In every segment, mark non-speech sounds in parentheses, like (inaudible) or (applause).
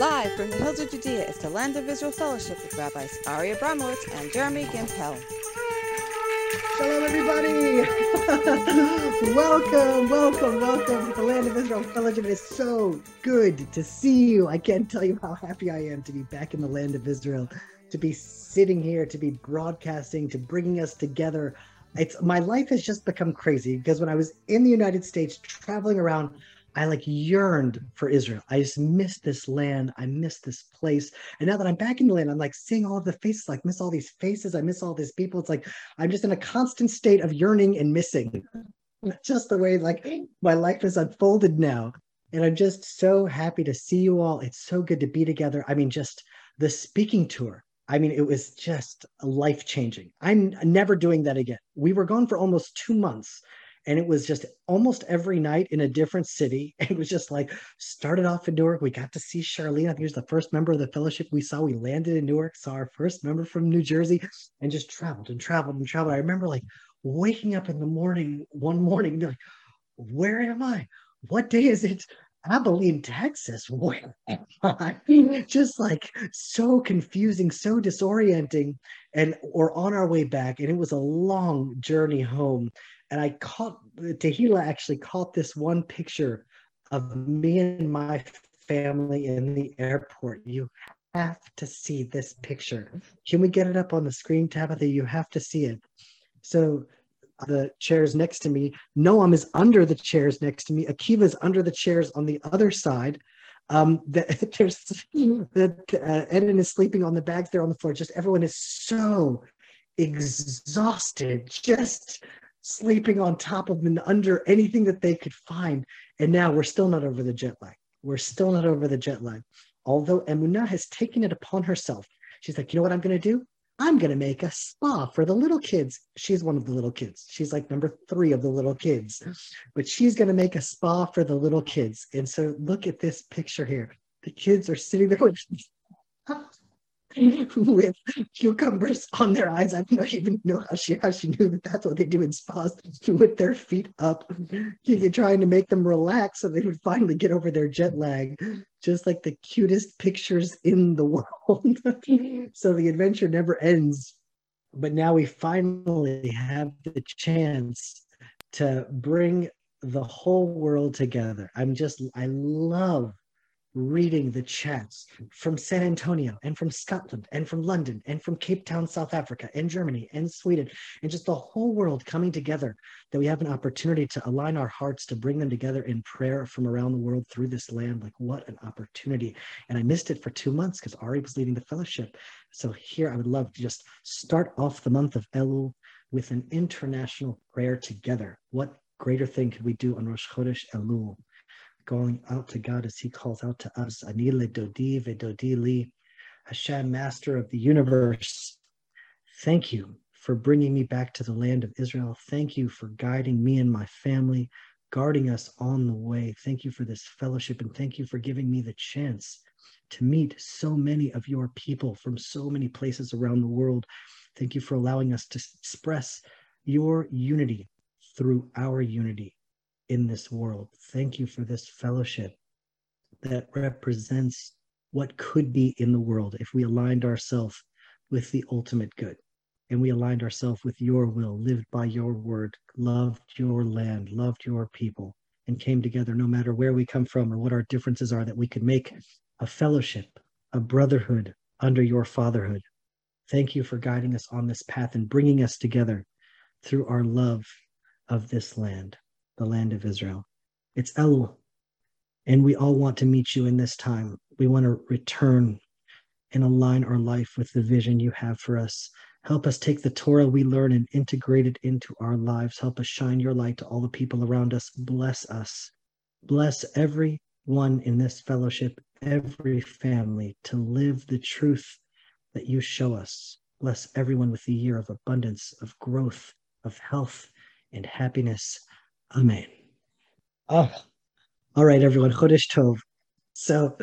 Live from the hills of Judea is the Land of Israel Fellowship with Rabbis Ari Abramowitz and Jeremy Gimpel. Hello, everybody. (laughs) welcome, welcome, welcome to the Land of Israel Fellowship. It is so good to see you. I can't tell you how happy I am to be back in the Land of Israel, to be sitting here, to be broadcasting, to bringing us together. It's my life has just become crazy because when I was in the United States traveling around, I like yearned for Israel. I just missed this land. I missed this place. And now that I'm back in the land, I'm like seeing all of the faces, like miss all these faces. I miss all these people. It's like I'm just in a constant state of yearning and missing. (laughs) just the way like my life is unfolded now. And I'm just so happy to see you all. It's so good to be together. I mean, just the speaking tour. I mean, it was just life changing. I'm never doing that again. We were gone for almost two months and it was just almost every night in a different city. (laughs) It was just like started off in Newark. We got to see Charlene. I think he was the first member of the fellowship we saw. We landed in Newark, saw our first member from New Jersey, and just traveled and traveled and traveled. I remember like waking up in the morning one morning, like, where am I? What day is it? Abilene, Texas. (laughs) Where am I? (laughs) Just like so confusing, so disorienting. And we're on our way back, and it was a long journey home and I caught Tehila actually caught this one picture of me and my family in the airport. You have to see this picture. Can we get it up on the screen, Tabitha? You have to see it. So the chairs next to me, Noam is under the chairs next to me. Akiva is under the chairs on the other side. Um, (laughs) the, there's the, uh, Eden is sleeping on the bags there on the floor. Just everyone is so exhausted, just sleeping on top of and under anything that they could find. And now we're still not over the jet lag. We're still not over the jet lag. Although Emunah has taken it upon herself. She's like, you know what I'm going to do? I'm going to make a spa for the little kids. She's one of the little kids. She's like number three of the little kids, but she's going to make a spa for the little kids. And so look at this picture here. The kids are sitting there (laughs) (laughs) with cucumbers on their eyes. I don't even know how she how she knew that that's what they do in spas with their feet up. You're trying to make them relax so they would finally get over their jet lag. Just like the cutest pictures in the world. (laughs) so the adventure never ends. But now we finally have the chance to bring the whole world together. I'm just I love reading the chats from San Antonio and from Scotland and from London and from Cape Town, South Africa and Germany and Sweden and just the whole world coming together that we have an opportunity to align our hearts to bring them together in prayer from around the world through this land. Like what an opportunity. And I missed it for two months because Ari was leading the fellowship. So here I would love to just start off the month of Elul with an international prayer together. What greater thing could we do on Rosh Chodesh Elul? Going out to God as He calls out to us. Ani Ledodi Vedodi Li, Hashem, Master of the universe. Thank you for bringing me back to the land of Israel. Thank you for guiding me and my family, guarding us on the way. Thank you for this fellowship, and thank you for giving me the chance to meet so many of your people from so many places around the world. Thank you for allowing us to express your unity through our unity in this world. Thank you for this fellowship that represents what could be in the world if we aligned ourselves with the ultimate good and we aligned ourselves with your will, lived by your word, loved your land, loved your people, and came together no matter where we come from or what our differences are, that we could make a fellowship, a brotherhood under your fatherhood. Thank you for guiding us on this path and bringing us together through our love of this land the land of Israel. It's Elul. And we all want to meet you in this time. We want to return and align our life with the vision you have for us. Help us take the Torah we learn and integrate it into our lives. Help us shine your light to all the people around us. Bless us. Bless every one in this fellowship, every family to live the truth that you show us. Bless everyone with the year of abundance, of growth, of health, and happiness. Amen. Oh, all right, everyone. Chodesh Tov. So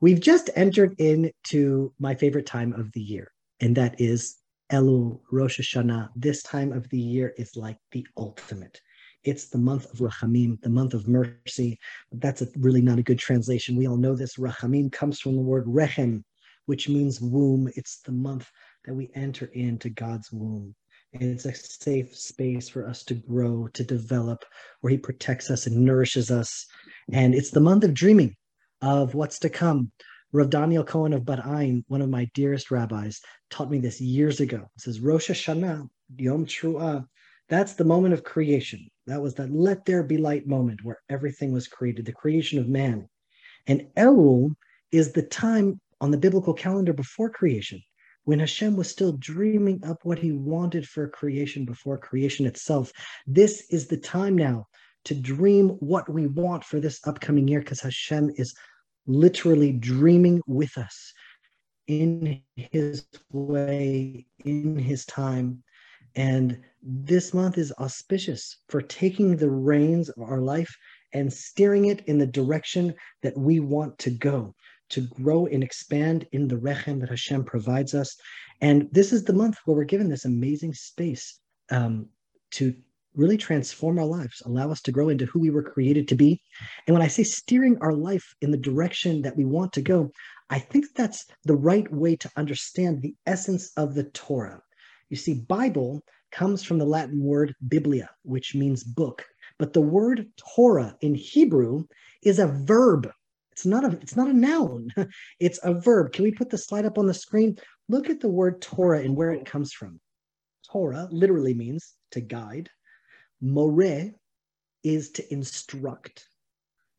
we've just entered into my favorite time of the year, and that is Elul, Rosh Hashanah. This time of the year is like the ultimate. It's the month of Rachamim, the month of mercy. That's a, really not a good translation. We all know this. Rachamim comes from the word rechem, which means womb. It's the month that we enter into God's womb. It's a safe space for us to grow, to develop, where He protects us and nourishes us. And it's the month of dreaming of what's to come. Rav Daniel Cohen of Bat Ayin, one of my dearest rabbis, taught me this years ago. It says Rosh Hashanah, Yom Truah, that's the moment of creation. That was that let there be light moment where everything was created, the creation of man. And Elul is the time on the biblical calendar before creation, when Hashem was still dreaming up what he wanted for creation before creation itself. This is the time now to dream what we want for this upcoming year because Hashem is literally dreaming with us in his way, in his time. And this month is auspicious for taking the reins of our life and steering it in the direction that we want to go, to grow and expand in the rechem that Hashem provides us. And this is the month where we're given this amazing space um, to really transform our lives, allow us to grow into who we were created to be. And when I say steering our life in the direction that we want to go, I think that's the right way to understand the essence of the Torah. You see, Bible comes from the Latin word biblia, which means book. But the word Torah in Hebrew is a verb. It's not a it's not a noun. (laughs) It's a verb. Can we put the slide up on the screen? Look at the word Torah and where it comes from. Torah literally means to guide, More is to instruct.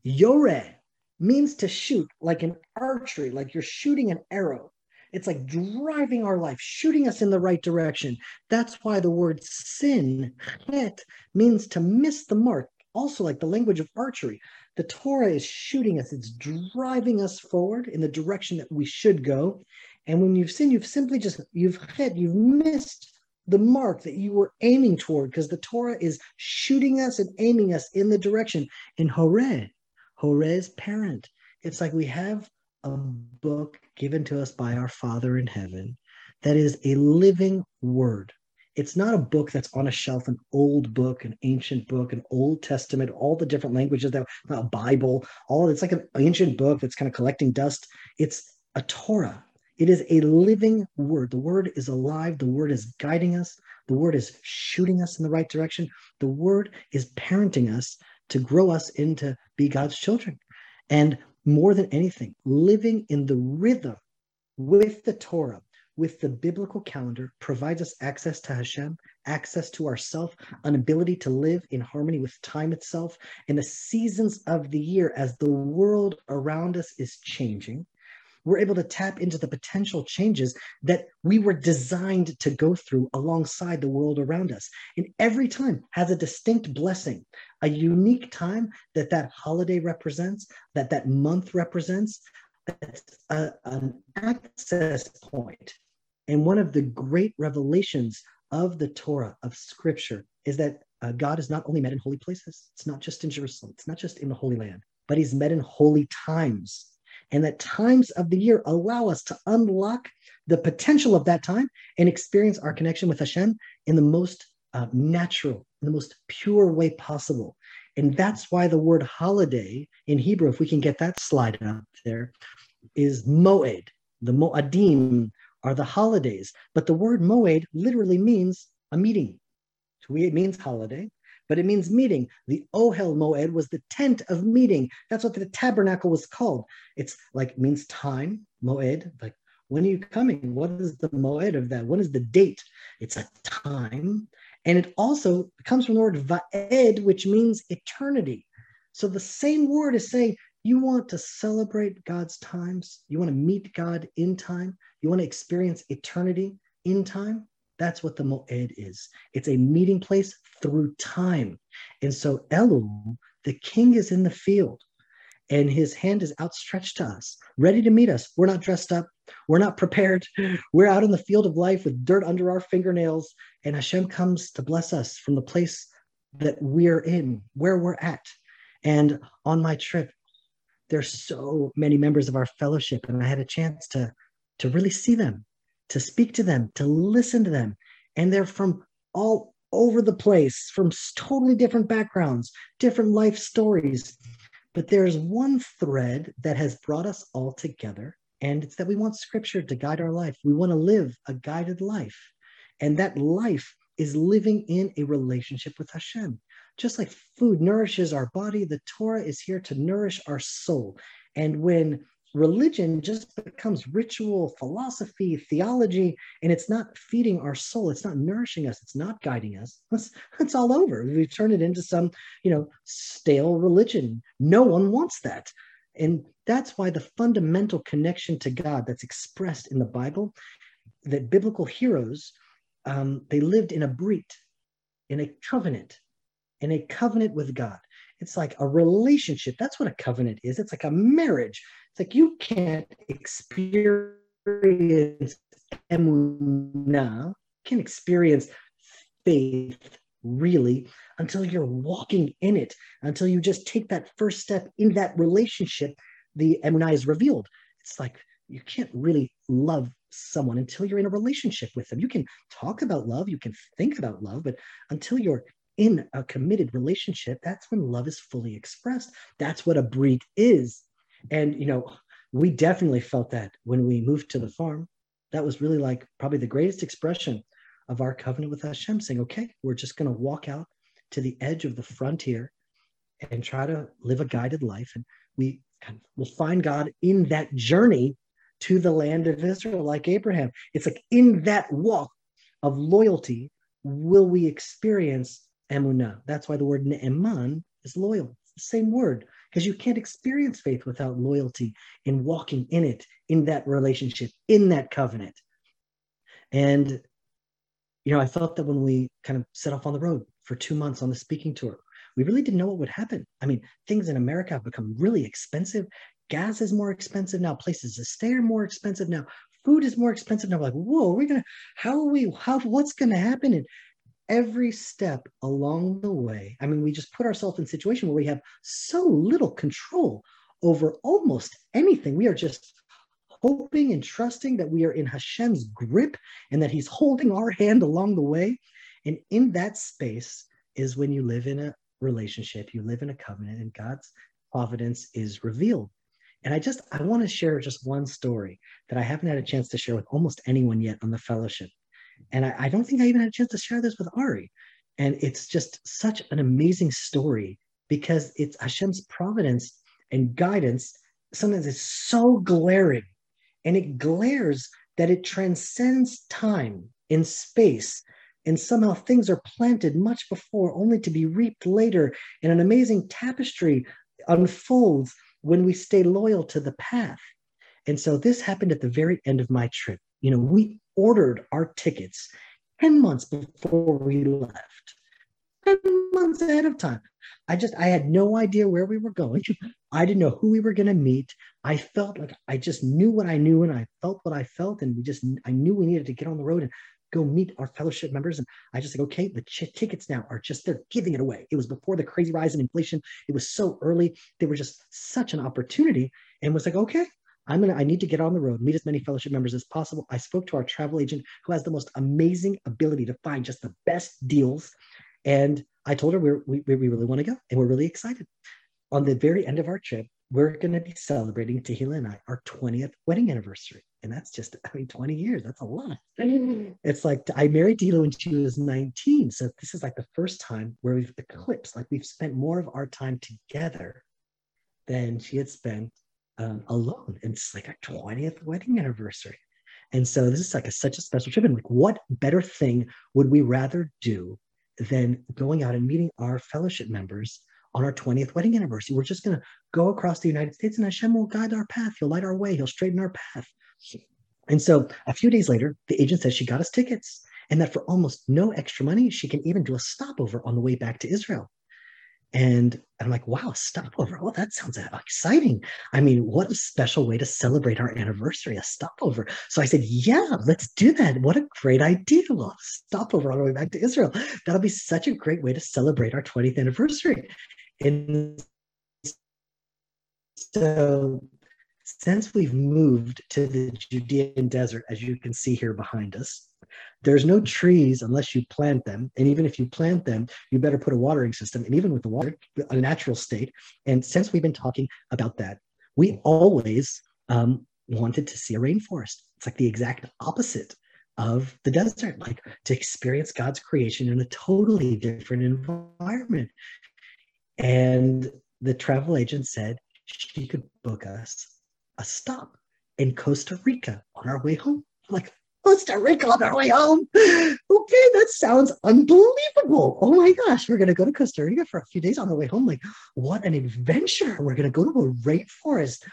Yore means to shoot, like an archery, like you're shooting an arrow. It's like driving our life, shooting us in the right direction. That's why the word sin, chet, means to miss the mark. Also, like the language of archery, the Torah is shooting us, it's driving us forward in the direction that we should go. And when you've sinned, you've simply just, you've hit, you've missed the mark that you were aiming toward because the Torah is shooting us and aiming us in the direction. In Horeh, Horeh's parent. It's like we have a book given to us by our Father in heaven that is a living word. It's not a book that's on a shelf, an old book, an ancient book, an Old Testament, all the different languages that a Bible, all it's like an ancient book that's kind of collecting dust. It's a Torah. It is a living word. The word is alive. The word is guiding us. The word is shooting us in the right direction. The word is parenting us to grow us into be God's children. And more than anything, living in the rhythm with the Torah, with the biblical calendar, provides us access to Hashem, access to ourself, an ability to live in harmony with time itself and the seasons of the year as the world around us is changing we're able to tap into the potential changes that we were designed to go through alongside the world around us. And every time has a distinct blessing, a unique time that that holiday represents, that that month represents. It's a, an access point. And one of the great revelations of the Torah, of Scripture, is that uh, God is not only met in holy places. It's not just in Jerusalem. It's not just in the Holy Land, but He's met in holy times and that times of the year allow us to unlock the potential of that time and experience our connection with Hashem in the most uh, natural, in the most pure way possible. And that's why the word holiday in Hebrew, if we can get that slide up there, is moed. The moadim are the holidays, but the word moed literally means a meeting. So it means holiday, but it means meeting. The Ohel Moed was the tent of meeting. That's what the tabernacle was called. It's like means time, Moed, like when are you coming? What is the Moed of that? What is the date? It's a time. And it also comes from the word Va'ed, which means eternity. So the same word is saying you want to celebrate God's times, you want to meet God in time, you want to experience eternity in time. That's what the Moed is. It's a meeting place through time. And so Elul, the king is in the field and his hand is outstretched to us, ready to meet us. We're not dressed up. We're not prepared. We're out in the field of life with dirt under our fingernails. And Hashem comes to bless us from the place that we're in, where we're at. And on my trip, there's so many members of our fellowship, and I had a chance to, to really see them to speak to them, to listen to them. And they're from all over the place from totally different backgrounds, different life stories. But there's one thread that has brought us all together, and it's that we want scripture to guide our life. We want to live a guided life. And that life is living in a relationship with Hashem. Just like food nourishes our body, the Torah is here to nourish our soul. And when religion just becomes ritual, philosophy, theology, and it's not feeding our soul, it's not nourishing us, it's not guiding us, (laughs) it's, it's all over. We turn it into some, you know, stale religion. No one wants that. And that's why the fundamental connection to God that's expressed in the Bible, that biblical heroes, um, they lived in a brit, in a covenant, in a covenant with God. It's like a relationship. That's what a covenant is. It's like a marriage. It's like you can't experience emunah, can't experience faith really until you're walking in it, until you just take that first step in that relationship. The emunah is revealed. It's like you can't really love someone until you're in a relationship with them. You can talk about love, you can think about love, but until you're in a committed relationship, that's when love is fully expressed. That's what a brit is. And, you know, we definitely felt that when we moved to the farm. That was really like probably the greatest expression of our covenant with Hashem, saying, okay, we're just going to walk out to the edge of the frontier and try to live a guided life. And we will find God in that journey to the land of Israel, like Abraham. It's like in that walk of loyalty, will we experience emunah? That's why the word ne'eman is loyal. It's the same word because you can't experience faith without loyalty in walking in it, in that relationship, in that covenant. And, you know, I felt that when we kind of set off on the road for two months on the speaking tour, we really didn't know what would happen. I mean, things in America have become really expensive. Gas is more expensive now. Places to stay are more expensive now. Food is more expensive now. We're like, whoa, we're gonna, how are we, how, what's gonna happen? And every step along the way, I mean, we just put ourselves in a situation where we have so little control over almost anything. We are just hoping and trusting that we are in Hashem's grip and that He's holding our hand along the way. And in that space is when you live in a relationship, you live in a covenant, and God's providence is revealed. And I just I want to share just one story that I haven't had a chance to share with almost anyone yet on the fellowship. And I, I don't think I even had a chance to share this with Ari. And it's just such an amazing story because it's Hashem's providence and guidance. Sometimes it's so glaring and it glares that it transcends time and space. And somehow things are planted much before, only to be reaped later. And an amazing tapestry unfolds when we stay loyal to the path. And so this happened at the very end of my trip. You know, we ordered our tickets 10 months before we left, 10 months ahead of time. I just, I had no idea where we were going. (laughs) I didn't know who we were going to meet. I felt like I just knew what I knew and I felt what I felt. And we just, I knew we needed to get on the road and go meet our fellowship members. And I just like, okay, the ch- tickets now are just, they're giving it away. It was before the crazy rise in inflation. It was so early. They were just such an opportunity and was like, okay, I'm gonna, I need to get on the road, meet as many fellowship members as possible. I spoke to our travel agent who has the most amazing ability to find just the best deals. And I told her we're, we, we really want to go and we're really excited. On the very end of our trip, we're going to be celebrating Tehila and I our 20th wedding anniversary. And that's just, I mean, 20 years, that's a lot. (laughs) It's like I married Tehila when she was 19. So this is like the first time where we've eclipsed, like we've spent more of our time together than she had spent um, alone. And it's like our 20th wedding anniversary. And so this is like a, such a special trip. And like, what better thing would we rather do than going out and meeting our fellowship members on our 20th wedding anniversary? We're just going to go across the United States and Hashem will guide our path. He'll light our way. He'll straighten our path. And so a few days later, the agent says she got us tickets and that for almost no extra money, she can even do a stopover on the way back to Israel. And I'm like, wow, stopover. Oh, that sounds exciting. I mean, what a special way to celebrate our anniversary, a stopover. So I said, yeah, let's do that. What a great idea. We'll stopover on the way back to Israel. That'll be such a great way to celebrate our 20th anniversary. And so since we've moved to the Judean desert, as you can see here behind us, There's no trees unless you plant them. And even if you plant them, you better put a watering system. And even with the water, a natural state. And since we've been talking about that, we always um, wanted to see a rainforest. It's like the exact opposite of the desert, like to experience God's creation in a totally different environment. And the travel agent said she could book us a stop in Costa Rica on our way home. Like, Costa Rica on our way home. Okay, that sounds unbelievable. Oh my gosh, we're going to go to Costa Rica for a few days on the way home. Like, what an adventure. We're going to go to a rainforest.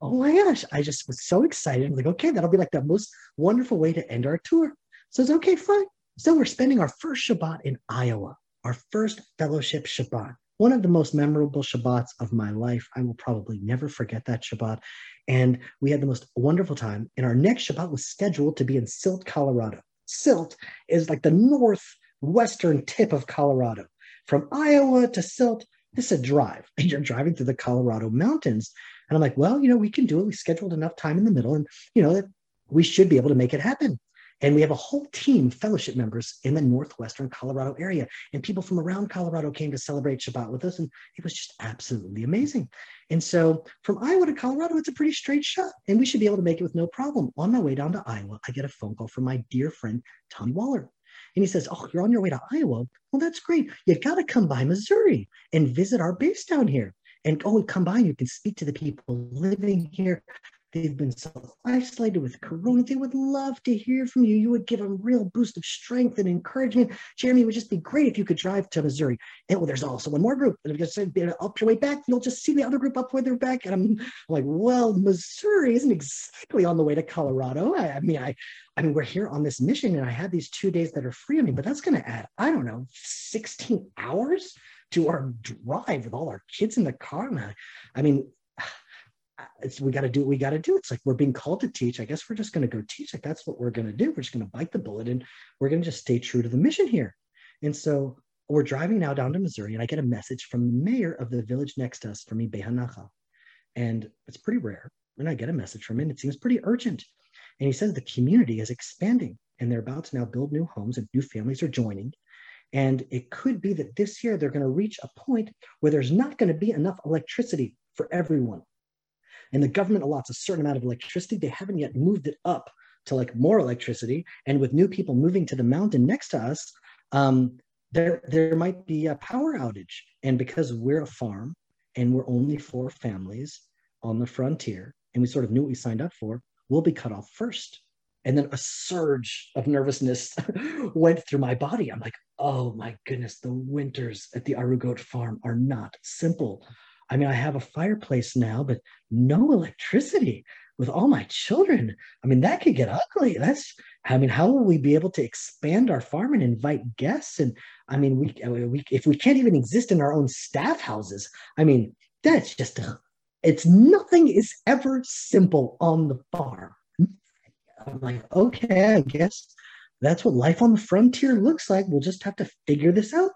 Oh my gosh, I just was so excited. I'm like, okay, that'll be like the most wonderful way to end our tour. So it's okay, fine. So we're spending our first Shabbat in Iowa, our first fellowship Shabbat one of the most memorable Shabbats of my life. I will probably never forget that Shabbat. And we had the most wonderful time. And our next Shabbat was scheduled to be in Silt, Colorado. Silt is like the northwestern tip of Colorado. From Iowa to Silt, it's a drive. And (laughs) you're driving through the Colorado mountains. And I'm like, well, you know, we can do it. We scheduled enough time in the middle, and you know that we should be able to make it happen. And we have a whole team, fellowship members in the Northwestern Colorado area. And people from around Colorado came to celebrate Shabbat with us. And it was just absolutely amazing. And so from Iowa to Colorado, it's a pretty straight shot. And we should be able to make it with no problem. On my way down to Iowa, I get a phone call from my dear friend, Tommy Waller. And he says, Oh, you're on your way to Iowa. Well, that's great. You've got to come by Missouri and visit our base down here. And oh, come by and you can speak to the people living here. They've been so isolated with corona. They would love to hear from you. You would give them real boost of strength and encouragement. Jeremy, it would just be great if you could drive to Missouri. And well, there's also one more group. And if just said, up your way back, you'll just see the other group up where they're back. And I'm like, well, Missouri isn't exactly on the way to Colorado. I, I mean, I, I mean, we're here on this mission, and I have these two days that are free on me, but that's going to add, I don't know, 16 hours to our drive with all our kids in the car. I, I mean, we got to do what we got to do. It's like we're being called to teach. I guess we're just going to go teach. Like that's what we're going to do. We're just going to bite the bullet and we're going to just stay true to the mission here. And so we're driving now down to Missouri, and I get a message from the mayor of the village next to us from Behanacha. And it's pretty rare. And I get a message from him. It seems pretty urgent. And he says the community is expanding and they're about to now build new homes and new families are joining. And it could be that this year they're going to reach a point where there's not going to be enough electricity for everyone and the government allots a certain amount of electricity. They haven't yet moved it up to like more electricity. And with new people moving to the mountain next to us, um, there there might be a power outage. And because we're a farm and we're only four families on the frontier, and we sort of knew what we signed up for, we'll be cut off first. And then a surge of nervousness (laughs) went through my body. I'm like, oh my goodness, the winters at the Arugot farm are not simple. I mean, I have a fireplace now, but no electricity with all my children. I mean, that could get ugly. That's, I mean, how will we be able to expand our farm and invite guests? And I mean, we, we if we can't even exist in our own staff houses, I mean, that's just, a, it's nothing is ever simple on the farm. I'm like, okay, I guess that's what life on the frontier looks like. We'll just have to figure this out.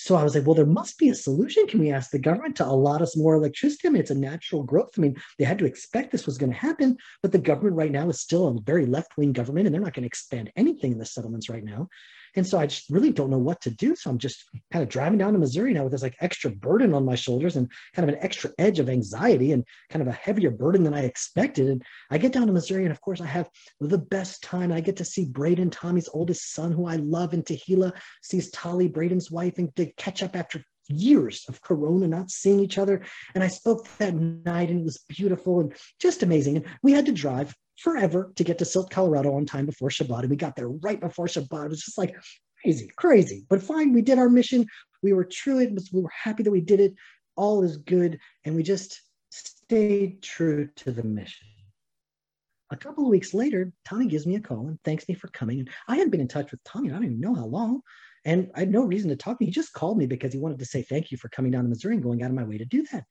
So I was like, well, there must be a solution. Can we ask the government to allot us more electricity? I mean, it's a natural growth. I mean, they had to expect this was going to happen, but the government right now is still a very left wing government, and they're not going to expand anything in the settlements right now. And so I just really don't know what to do. So I'm just kind of driving down to Missouri now with this like extra burden on my shoulders and kind of an extra edge of anxiety and kind of a heavier burden than I expected. And I get down to Missouri, and of course, I have the best time. I get to see Braden, Tommy's oldest son, who I love, and Tehila sees Tali, Braden's wife, and they catch up after years of corona not seeing each other and i spoke that night and it was beautiful and just amazing and we had to drive forever to get to Silt, Colorado on time before Shabbat. And we got there right before Shabbat. It was just like crazy, crazy. But fine, we did our mission. We were truly, we were happy that we did it. All is good. And we just stayed true to the mission. A couple of weeks later, Tommy gives me a call and thanks me for coming. And I hadn't been in touch with Tommy, I don't even know how long. And I had no reason to talk to him. He just called me because he wanted to say thank you for coming down to Missouri and going out of my way to do that.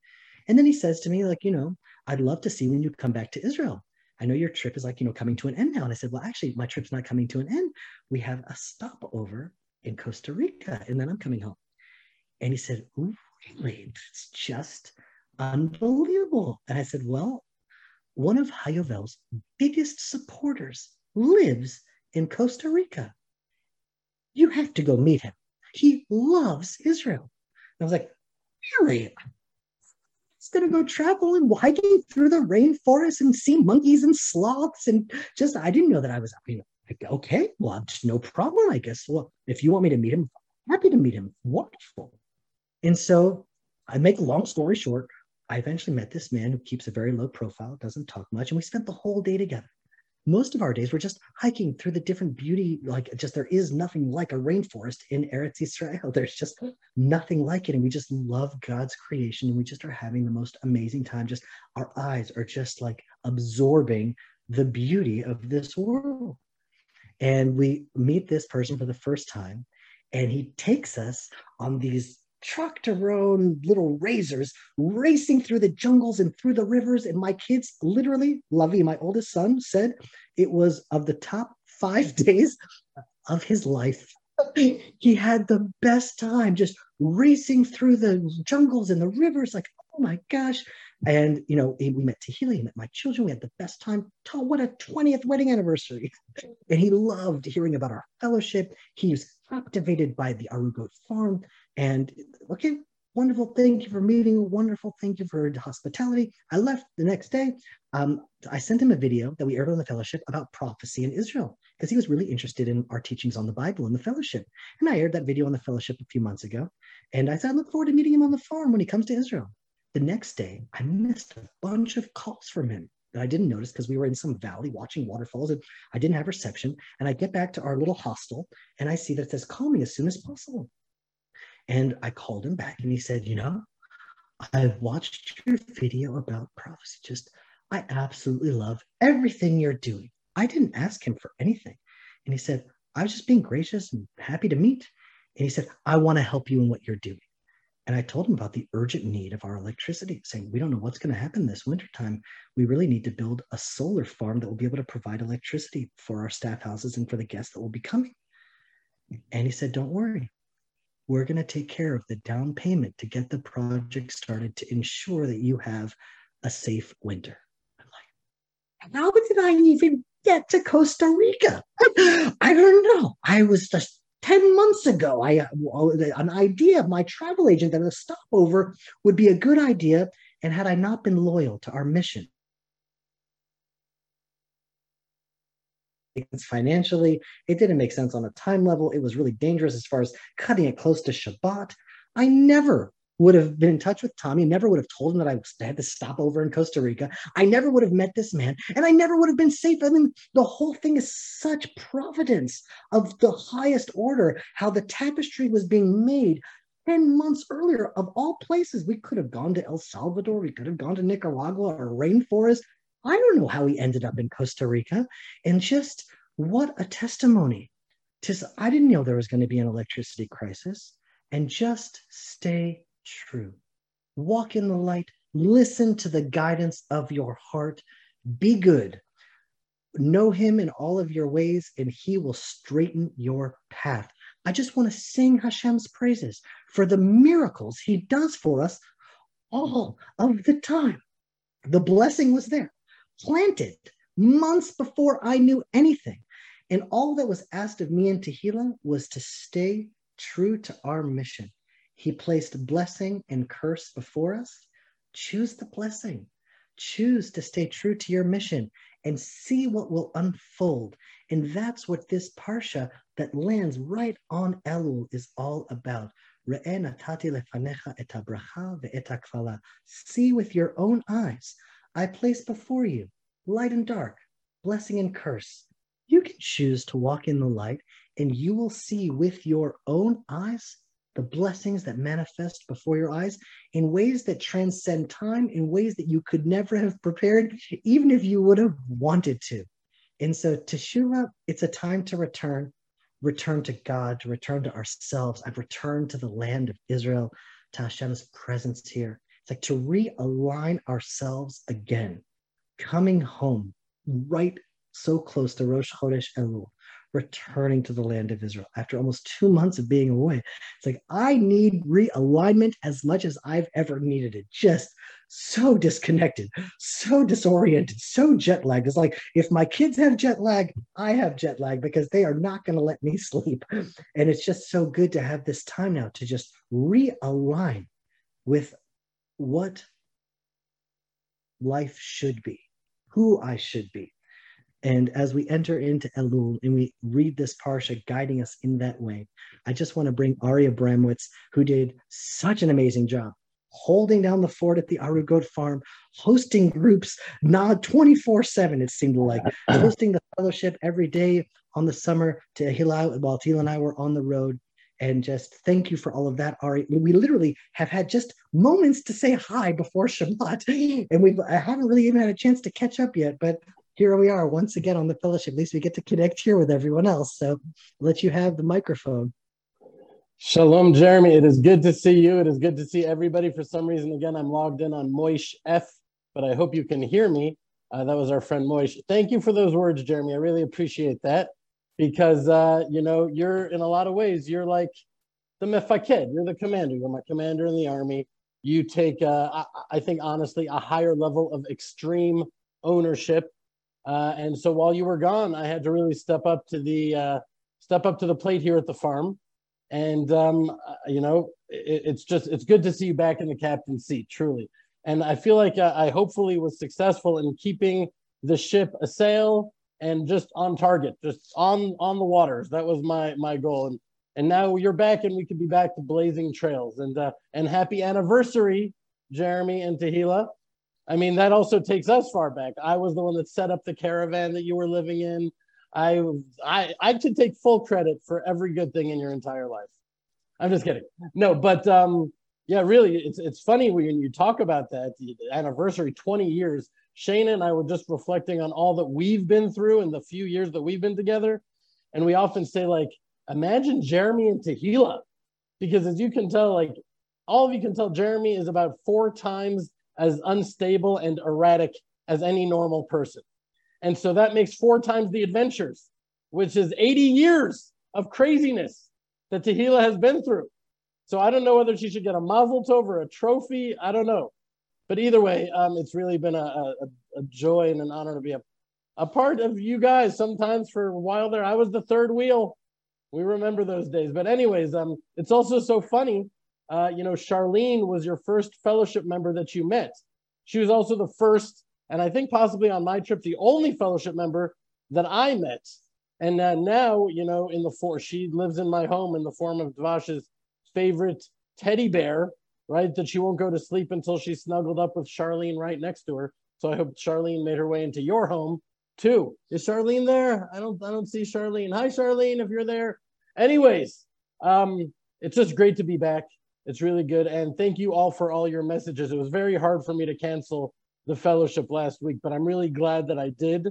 And then he says to me, like, you know, I'd love to see when you come back to Israel. I know your trip is like, you know, coming to an end now. And I said, well, actually, my trip's not coming to an end. We have a stopover in Costa Rica, and then I'm coming home. And he said, really? It's just unbelievable. And I said, well, one of Hayovel's biggest supporters lives in Costa Rica. You have to go meet him. He loves Israel. And I was like, really? He's going to go travel and hiking through the rainforest and see monkeys and sloths. And just, I didn't know that I was, you know, like, okay, well, just no problem, I guess. Well, if you want me to meet him, happy to meet him. Wonderful. And so I make a long story short, I eventually met this man who keeps a very low profile, doesn't talk much, and we spent the whole day together. Most of our days were just hiking through the different beauty, like just there is nothing like a rainforest in Eretz Israel. (laughs) There's just nothing like it. And we just love God's creation and we just are having the most amazing time. Just our eyes are just like absorbing the beauty of this world. And we meet this person for the first time, and he takes us on these tractor-owned little razors racing through the jungles and through the rivers. And my kids, literally, Lovey, my oldest son, said it was of the top five (laughs) days of his life. he had the best time just racing through the jungles and the rivers, like, oh my gosh. And, you know, we met Tehila, met my children. We had the best time. Oh, what a 20th wedding anniversary. (laughs) And he loved hearing about our fellowship. He was captivated by the Arugot farm. And okay, wonderful. Thank you for meeting. Wonderful. Thank you for the hospitality. I left the next day. Um, I sent him a video that we aired on the fellowship about prophecy in Israel because he was really interested in our teachings on the Bible and the fellowship. And I aired that video on the fellowship a few months ago. And I said, I look forward to meeting him on the farm when he comes to Israel. The next day, I missed a bunch of calls from him that I didn't notice because we were in some valley watching waterfalls and I didn't have reception. And I get back to our little hostel and I see that it says, call me as soon as possible. And I called him back and he said, you know, I've watched your video about prophecy. Just, I absolutely love everything you're doing. I didn't ask him for anything. And he said, I was just being gracious and happy to meet. And he said, I want to help you in what you're doing. And I told him about the urgent need of our electricity, saying, we don't know what's going to happen this wintertime. We really need to build a solar farm that will be able to provide electricity for our staff houses and for the guests that will be coming. And he said, don't worry. We're going to take care of the down payment to get the project started to ensure that you have a safe winter. How did I even get to Costa Rica? (laughs) I don't know. I was just 10 months ago, I uh, an idea of my travel agent that a stopover would be a good idea. And had I not been loyal to our mission, financially, it didn't make sense on a time level. It was really dangerous as far as cutting it close to Shabbat. I never would have been in touch with Tommy, never would have told him that I had to stop over in Costa Rica. I never would have met this man, and I never would have been safe. I mean, the whole thing is such providence of the highest order, how the tapestry was being made 10 months earlier. Of all places, we could have gone to El Salvador, we could have gone to Nicaragua or rainforest. I don't know how he ended up in Costa Rica. And just what a testimony. Just, I didn't know there was going to be an electricity crisis. And just stay true. Walk in the light, listen to the guidance of your heart, be good. Know him in all of your ways, and he will straighten your path. I just want to sing Hashem's praises for the miracles he does for us all of the time. The blessing was there, planted months before I knew anything. And all that was asked of me and Tehila was to stay true to our mission. He placed blessing and curse before us. Choose the blessing. Choose to stay true to your mission and see what will unfold. And that's what this parsha that lands right on Elul is all about. See with your own eyes. I place before you light and dark, blessing and curse. You can choose to walk in the light, and you will see with your own eyes the blessings that manifest before your eyes in ways that transcend time, in ways that you could never have prepared, even if you would have wanted to. And so, Teshuvah, it's a time to return, return to God, to return to ourselves. I've returned to the land of Israel, to Hashem's presence here. It's like to realign ourselves again, coming home right so close to Rosh Chodesh Elul, returning to the land of Israel after almost two months of being away. It's like, I need realignment as much as I've ever needed it. Just so disconnected, so disoriented, so jet lagged. It's like if my kids have jet lag, I have jet lag because they are not going to let me (laughs) sleep. And it's just so good to have this time now to just realign with what life should be, who I should be. And as we enter into Elul and we read this parsha guiding us in that way, I just want to bring Ari Abramowitz, who did such an amazing job holding down the fort at the Arugot farm, hosting groups, not 24 7, it seemed like, (clears throat) hosting the fellowship every day on the summer to Hila while Tila and I were on the road. And just thank you for all of that, Ari. We literally have had just moments to say hi before Shabbat, (laughs) and we I haven't really even had a chance to catch up yet. But here we are once again on the fellowship. At least we get to connect here with everyone else. So I'll let you have the microphone. Shalom, Jeremy. It is good to see you. It is good to see everybody. For some reason, again, I'm logged in on Moish F, but I hope you can hear me. Uh, that was our friend Moish. Thank you for those words, Jeremy. I really appreciate that because, uh, you know, you're in a lot of ways, you're like the mefaked. You're the commander. You're my commander in the army. You take, uh, I, I, think, honestly, a higher level of extreme ownership. Uh, and so while you were gone, I had to really step up to the uh, step up to the plate here at the farm. And um, uh, you know it, it's just it's good to see you back in the captain's seat truly. And i feel like uh, i hopefully was successful in keeping the ship a sail and just on target just on on the waters. That was my my goal. And and now you're back and we could be back to blazing trails. And uh, and happy anniversary jeremy and tehila i mean that also takes us far back i was the one that set up the caravan that you were living in I I I should take full credit for every good thing in your entire life. I'm just kidding. No, but um, yeah, really, it's it's funny when you talk about that anniversary, 20 years. Shana and I were just reflecting on all that we've been through in the few years that we've been together, and we often say like, imagine Jeremy and Tehila, because as you can tell, like all of you can tell, Jeremy is about four times as unstable and erratic as any normal person. And so that makes four times the adventures, which is 80 years of craziness that Tehila has been through. So I don't know whether she should get a mazel tov or a trophy. I don't know. But either way, um, it's really been a, a, a, joy and an honor to be a, a part of you guys. Sometimes for a while there, I was the third wheel. We remember those days. But anyways, um, it's also so funny. Uh, you know, Charlene was your first fellowship member that you met. She was also the first and I think possibly on my trip, the only fellowship member that I met. And uh, now, you know, in the form, she lives in my home in the form of Dvash's favorite teddy bear, right? That she won't go to sleep until she's snuggled up with Charlene right next to her. So I hope Charlene made her way into your home too. Is Charlene there? I don't, I don't see Charlene. Hi, Charlene, if you're there. Anyways, um, it's just great to be back. It's really good. And thank you all for all your messages. It was very hard for me to cancel the fellowship last week, but I'm really glad that I did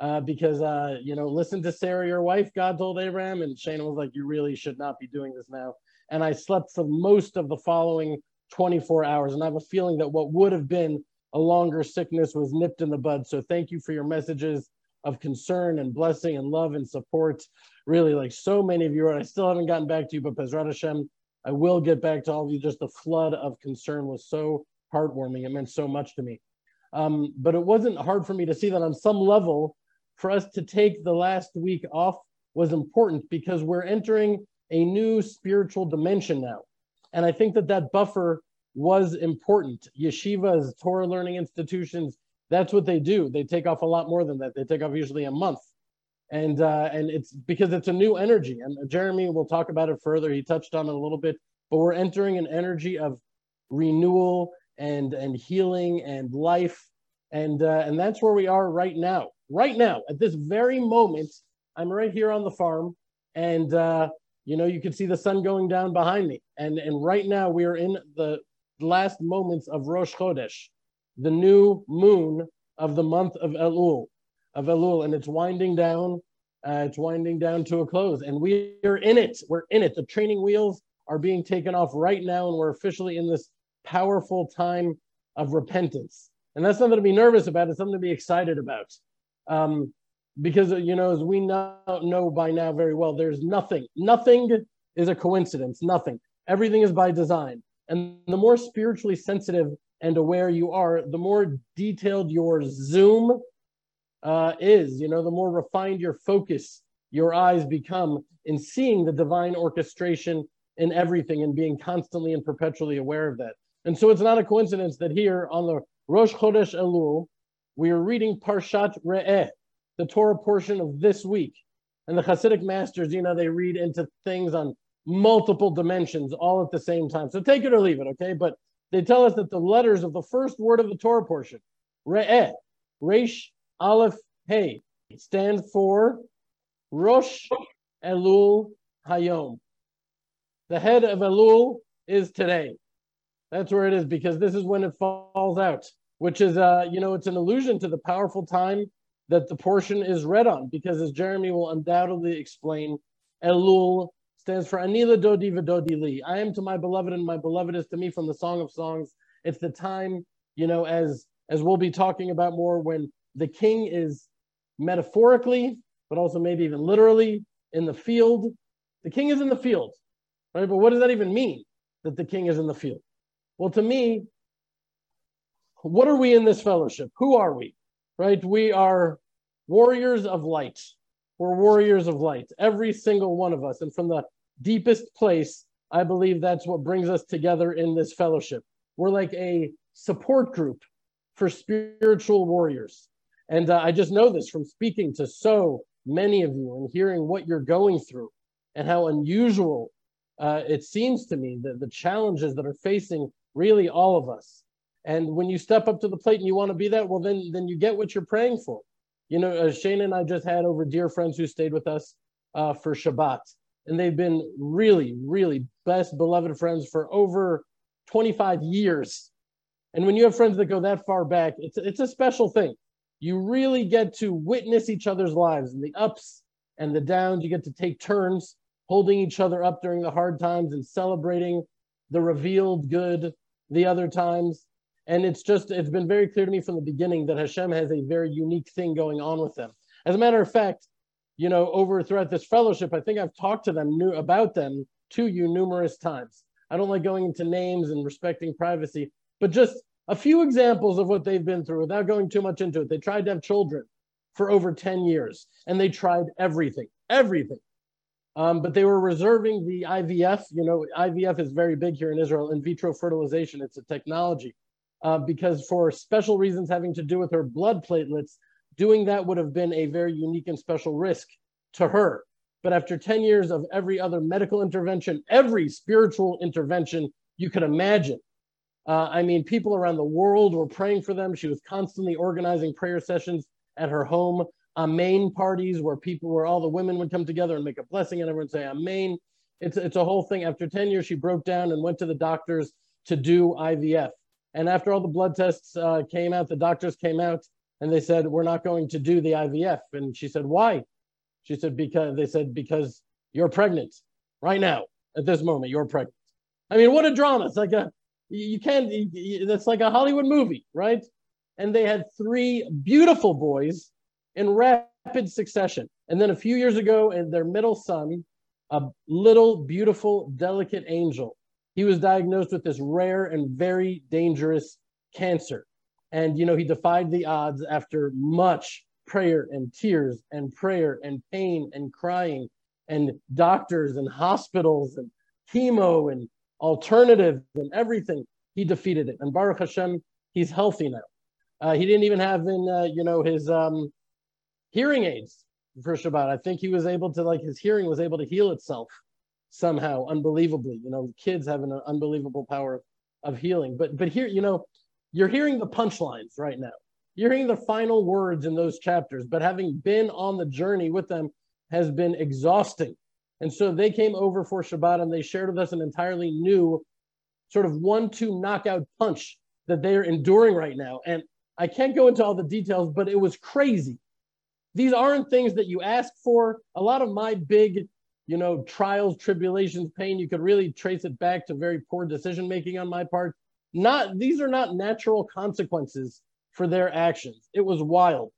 uh, because, uh, you know, listen to Sarah, your wife, God told Abraham, and Shana was like, you really should not be doing this now. And I slept for most of the following 24 hours. And I have a feeling that what would have been a longer sickness was nipped in the bud. So thank you for your messages of concern and blessing and love and support. Really, like so many of you, I still haven't gotten back to you, but Bezrat Hashem, I will get back to all of you. Just the flood of concern was so heartwarming. It meant so much to me. Um, but it wasn't hard for me to see that on some level, for us to take the last week off was important because we're entering a new spiritual dimension now. And I think that that buffer was important. Yeshivas, Torah learning institutions, that's what they do. They take off a lot more than that. They take off usually a month. And uh, and it's because it's a new energy. And Jeremy will talk about it further. He touched on it a little bit, but we're entering an energy of renewal and and healing and life and uh, and that's where we are right now right now at this very moment i'm right here on the farm and uh, you know you can see the sun going down behind me and and right now we are in the last moments of rosh chodesh the new moon of the month of elul of elul and it's winding down uh, it's winding down to a close and we are in it we're in it the training wheels are being taken off right now and we're officially in this powerful time of repentance. And that's something to be nervous about. It's something to be excited about. Um, because you know, as we know, know by now very well, there's nothing. Nothing is a coincidence. Nothing. Everything is by design. And the more spiritually sensitive and aware you are, the more detailed your zoom uh, is. You know, the more refined your focus, your eyes become in seeing the divine orchestration in everything and being constantly and perpetually aware of that. And so it's not a coincidence that here on the Rosh Chodesh Elul, we are reading Parshat Re'eh, the Torah portion of this week. And the Hasidic masters, you know, they read into things on multiple dimensions all at the same time. So take it or leave it, okay? But they tell us that the letters of the first word of the Torah portion, Re'eh, Resh, Aleph, Hey, stand for Rosh Elul Hayom. The head of Elul is today. That's where it is because this is when it falls out, which is, uh, you know, it's an allusion to the powerful time that the portion is read on because, as Jeremy will undoubtedly explain, Elul stands for Ani Ledodi Vedodi Li. I am to my beloved and my beloved is to me from the Song of Songs. It's the time, you know, as as we'll be talking about more when the king is metaphorically, but also maybe even literally in the field. The king is in the field, right? But what does that even mean that the king is in the field? Well, to me, what are we in this fellowship? Who are we? Right? We are warriors of light. We're warriors of light, every single one of us. And from the deepest place, I believe that's what brings us together in this fellowship. We're like a support group for spiritual warriors. And uh, I just know this from speaking to so many of you and hearing what you're going through and how unusual uh, it seems to me that the challenges that are facing really all of us. And when you step up to the plate and you want to be that, well, then then you get what you're praying for. You know, uh, Shane and I just had over dear friends who stayed with us uh, for Shabbat, and they've been really, really best beloved friends for over 25 years. And when you have friends that go that far back, it's it's a special thing. You really get to witness each other's lives and the ups and the downs. You get to take turns holding each other up during the hard times and celebrating the revealed good the other times. And it's just, it's been very clear to me from the beginning that Hashem has a very unique thing going on with them. As a matter of fact, you know, over throughout this fellowship, I think I've talked to them new, about them to you numerous times. I don't like going into names and respecting privacy, but just a few examples of what they've been through without going too much into it. They tried to have children for over 10 years and they tried everything, everything. Um, but they were reserving the IVF. You know, IVF is very big here in Israel, in vitro fertilization. It's a technology. Uh, because for special reasons having to do with her blood platelets, doing that would have been a very unique and special risk to her. But after 10 years of every other medical intervention, every spiritual intervention you could imagine, uh, I mean, people around the world were praying for them. She was constantly organizing prayer sessions at her home. Amen parties where people where all the women would come together and make a blessing and everyone say amen it's it's a whole thing. After 10 years she broke down and went to the doctors to do ivf and after all the blood tests uh, came out the doctors came out and they said we're not going to do the ivf and she said why? She said because they said because you're pregnant right now at this moment you're pregnant. I mean what a drama. It's like a you can't that's like a hollywood movie right and they had three beautiful boys in rapid succession. And then a few years ago, and their middle son, a little, beautiful, delicate angel, he was diagnosed with this rare and very dangerous cancer. And, you know, he defied the odds after much prayer and tears and prayer and pain and crying and doctors and hospitals and chemo and alternatives and everything. He defeated it. And Baruch Hashem, he's healthy now. Uh, he didn't even have in, uh, you know, his um, hearing aids for Shabbat. I think he was able to like his hearing was able to heal itself somehow, unbelievably. You know, kids have an unbelievable power of healing. But but here, you know, you're hearing the punchlines right now. You're hearing the final words in those chapters, but having been on the journey with them has been exhausting. And so they came over for Shabbat and they shared with us an entirely new sort of one-two knockout punch that they're enduring right now. And I can't go into all the details, but it was crazy these aren't things that you ask for. A lot of my big, you know, trials, tribulations, pain, you could really trace it back to very poor decision making on my part. Not these are not natural consequences for their actions. It was wild.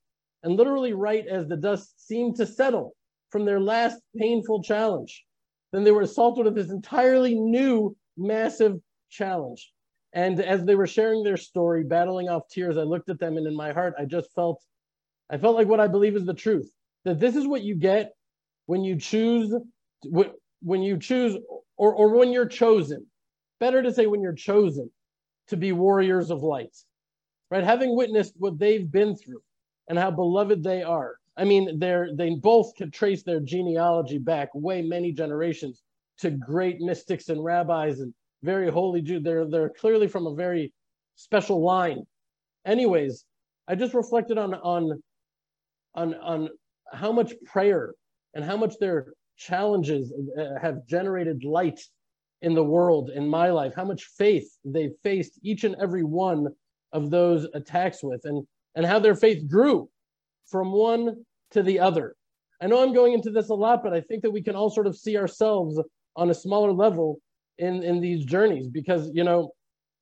And literally, right as the dust seemed to settle from their last painful challenge, then they were assaulted with this entirely new, massive challenge. And as they were sharing their story, battling off tears, I looked at them and in my heart, I just felt, I felt like what I believe is the truth that this is what you get when you choose, when you choose, or, or when you're chosen. Better to say when you're chosen to be warriors of light, right? Having witnessed what they've been through and how beloved they are. I mean, they're, they both could trace their genealogy back way many generations to great mystics and rabbis and very holy Jews. They're they're clearly from a very special line. Anyways, I just reflected on on on on how much prayer and how much their challenges uh, have generated light in the world in my life how much faith they've faced each and every one of those attacks with and and how their faith grew from one to the other. I know i'm going into this a lot but i think that we can all sort of see ourselves on a smaller level in in these journeys because you know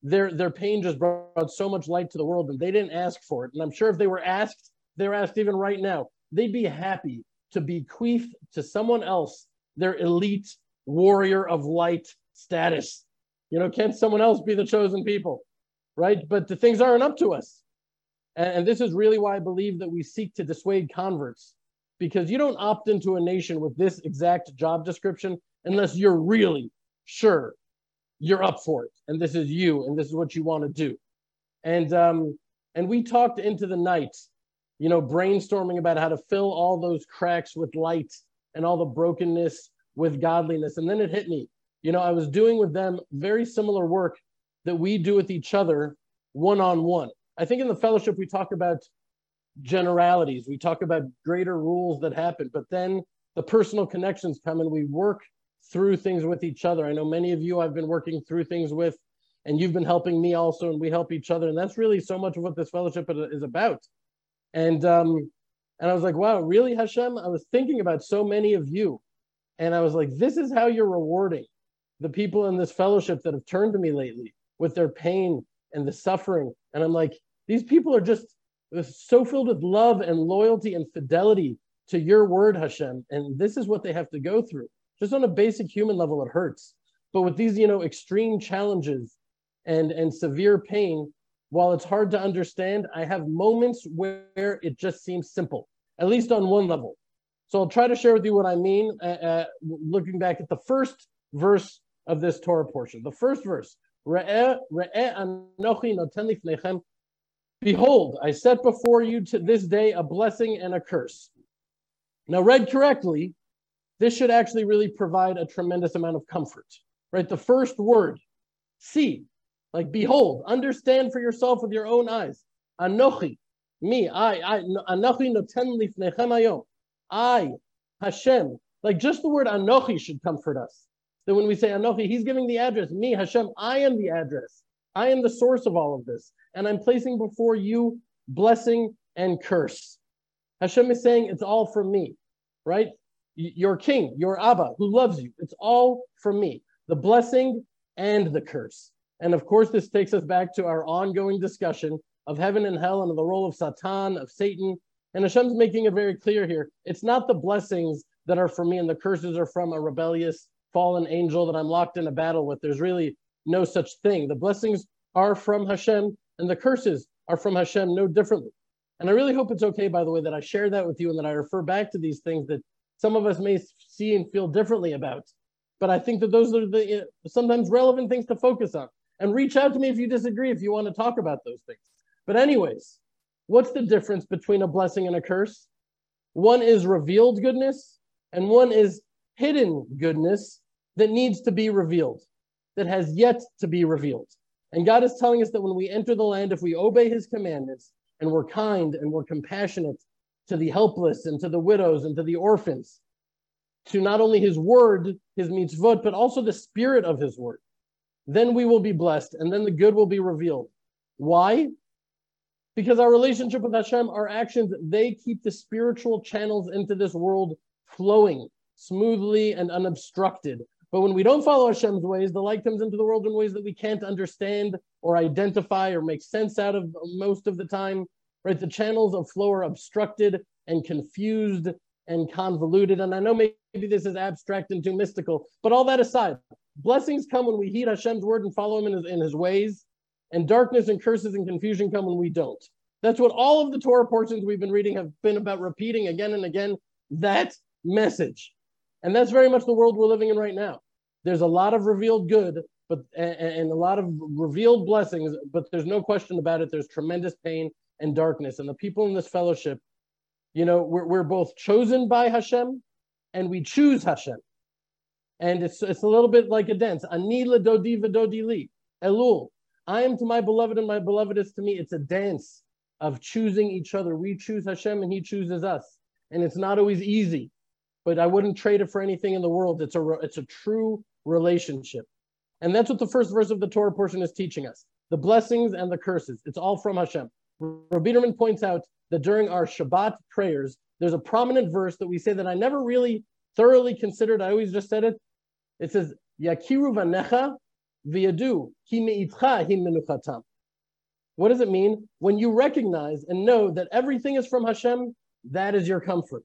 their their pain just brought so much light to the world and they didn't ask for it. And i'm sure if they were asked they're asked even right now. They'd be happy to bequeath to someone else their elite warrior of light status. You know can't someone else be the chosen people right? But the things aren't up to us and, this is really why i believe that we seek to dissuade converts because you don't opt into a nation with this exact job description unless you're really sure you're up for it and this is you and this is what you want to do. And um and we talked into the night you know brainstorming about how to fill all those cracks with light and all the brokenness with godliness and then it hit me. You know i was doing with them very similar work that we do with each other one on one i think in the fellowship we talk about generalities we talk about greater rules that happen but then the personal connections come and we work through things with each other. I know many of you I've been working through things with, and you've been helping me also, and we help each other. And that's really so much of what this fellowship is about. And um, and I was like, wow, really, Hashem? I was thinking about so many of you. And I was like, this is how you're rewarding the people in this fellowship that have turned to me lately with their pain and the suffering. And I'm like, these people are just so filled with love and loyalty and fidelity to your word, Hashem. And this is what they have to go through just on a basic human level, it hurts. But with these, you know, extreme challenges and and severe pain, while it's hard to understand, I have moments where it just seems simple, at least on one level. So I'll try to share with you what I mean, uh, uh, looking back at the first verse of this Torah portion. The first verse, Behold, I set before you to this day a blessing and a curse. Now, read correctly, this should actually really provide a tremendous amount of comfort, right? The first word, see, like behold, understand for yourself with your own eyes. Anochi, me, I, I, Anochi noten lifnechem ayom. I, Hashem. Like just the word Anochi should comfort us. That when we say Anochi, he's giving the address. Me, Hashem, I am the address. I am the source of all of this. And I'm placing before you blessing and curse. Hashem is saying it's all from me, right? your king, your Abba, who loves you. It's all from me, the blessing and the curse. And of course, this takes us back to our ongoing discussion of heaven and hell and the role of Satan, of Satan. And Hashem's making it very clear here. It's not the blessings that are from me and the curses are from a rebellious fallen angel that I'm locked in a battle with. There's really no such thing. The blessings are from Hashem and the curses are from Hashem no differently. And I really hope it's okay, by the way, that I share that with you and that I refer back to these things that some of us may see and feel differently about. But I think that those are the sometimes relevant things to focus on. And reach out to me if you disagree, if you want to talk about those things. But, anyways, what's the difference between a blessing and a curse? One is revealed goodness, and one is hidden goodness that needs to be revealed, that has yet to be revealed. And God is telling us that when we enter the land, if we obey his commandments and we're kind and we're compassionate to the helpless and to the widows and to the orphans, to not only his word, his mitzvot, but also the spirit of his word. Then we will be blessed and then the good will be revealed. Why? Because our relationship with Hashem, our actions, they keep the spiritual channels into this world flowing smoothly and unobstructed. But when we don't follow Hashem's ways, the light comes into the world in ways that we can't understand or identify or make sense out of most of the time. right? The channels of flow are obstructed and confused and convoluted. And I know maybe this is abstract and too mystical, but all that aside, blessings come when we heed Hashem's word and follow him in his, in his ways, and darkness and curses and confusion come when we don't. That's what all of the Torah portions we've been reading have been about repeating again and again that message. And that's very much the world we're living in right now. There's a lot of revealed good, but and, a lot of revealed blessings, but there's no question about it. There's tremendous pain and darkness. And the people in this fellowship, you know, we're, we're both chosen by Hashem and we choose Hashem. And it's, it's a little bit like a dance. Ani ledodi v'dodi li. Elul. I am to my beloved and my beloved is to me. It's a dance of choosing each other. We choose Hashem and he chooses us. And it's not always easy, but I wouldn't trade it for anything in the world. It's a, it's a true relationship. And that's what the first verse of the Torah portion is teaching us. The blessings and the curses. It's all from Hashem. Rabbi points out that during our Shabbat prayers, there's a prominent verse that we say that I never really thoroughly considered. I always just said it. It says, Yakiru vanecha v'yadu ki me'itcha hi menuchatam. What does it mean? When you recognize and know that everything is from Hashem, that is your comfort.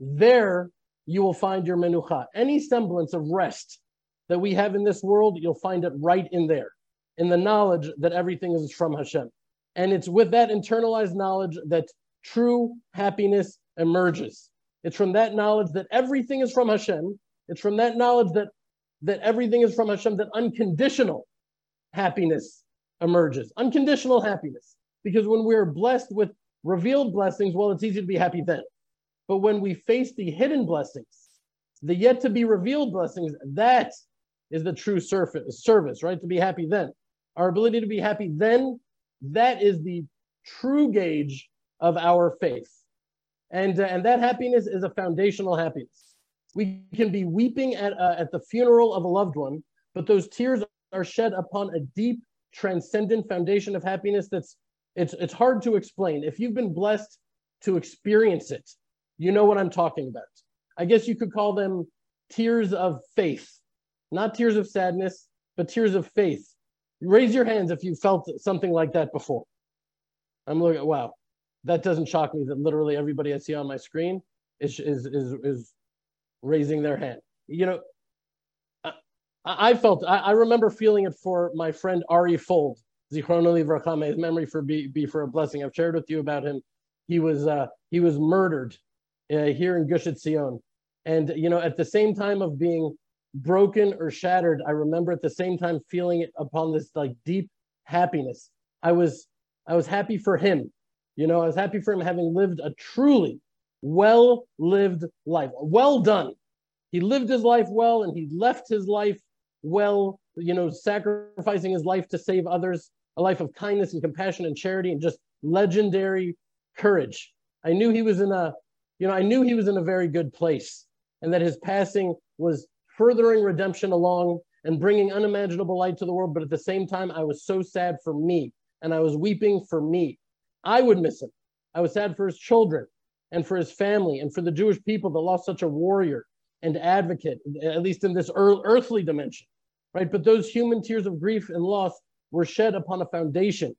There you will find your menucha. Any semblance of rest that we have in this world, you'll find it right in there, in the knowledge that everything is from Hashem. And it's with that internalized knowledge that true happiness emerges. It's from that knowledge that everything is from Hashem. It's from that knowledge that, that everything is from Hashem that unconditional happiness emerges. Unconditional happiness. Because when we're blessed with revealed blessings, well, it's easy to be happy then. But when we face the hidden blessings, the yet to be revealed blessings, that is the true surface, service, right? To be happy then. Our ability to be happy then that is the true gauge of our faith. And, uh, and that happiness is a foundational happiness. We can be weeping at, uh, at the funeral of a loved one, but those tears are shed upon a deep, transcendent foundation of happiness that's it's, it's hard to explain. If you've been blessed to experience it, you know what I'm talking about. I guess you could call them tears of faith, not tears of sadness, but tears of faith Raise your hands if you felt something like that before. I'm looking, wow, that doesn't shock me that literally everybody I see on my screen is, is, is, is raising their hand. You know, I, I felt, I, I, remember feeling it for my friend Ari Fuld, Zichrono Livracham, his memory for be, be for a blessing. I've shared with you about him. He was, uh, he was murdered uh, here in Gush Etzion. And, you know, at the same time of being broken or shattered, I remember at the same time feeling it upon this like deep happiness. I was I was happy for him. You know, I was happy for him having lived a truly well lived life. Well done. He lived his life well and he left his life well, you know, sacrificing his life to save others, a life of kindness and compassion and charity and just legendary courage. I knew he was in a, you know, I knew he was in a very good place and that his passing was furthering redemption along and bringing unimaginable light to the world. But at the same time, I was so sad for me and I was weeping for me. I would miss him. I was sad for his children and for his family and for the Jewish people that lost such a warrior and advocate, at least in this earthly dimension, right? But those human tears of grief and loss were shed upon a foundation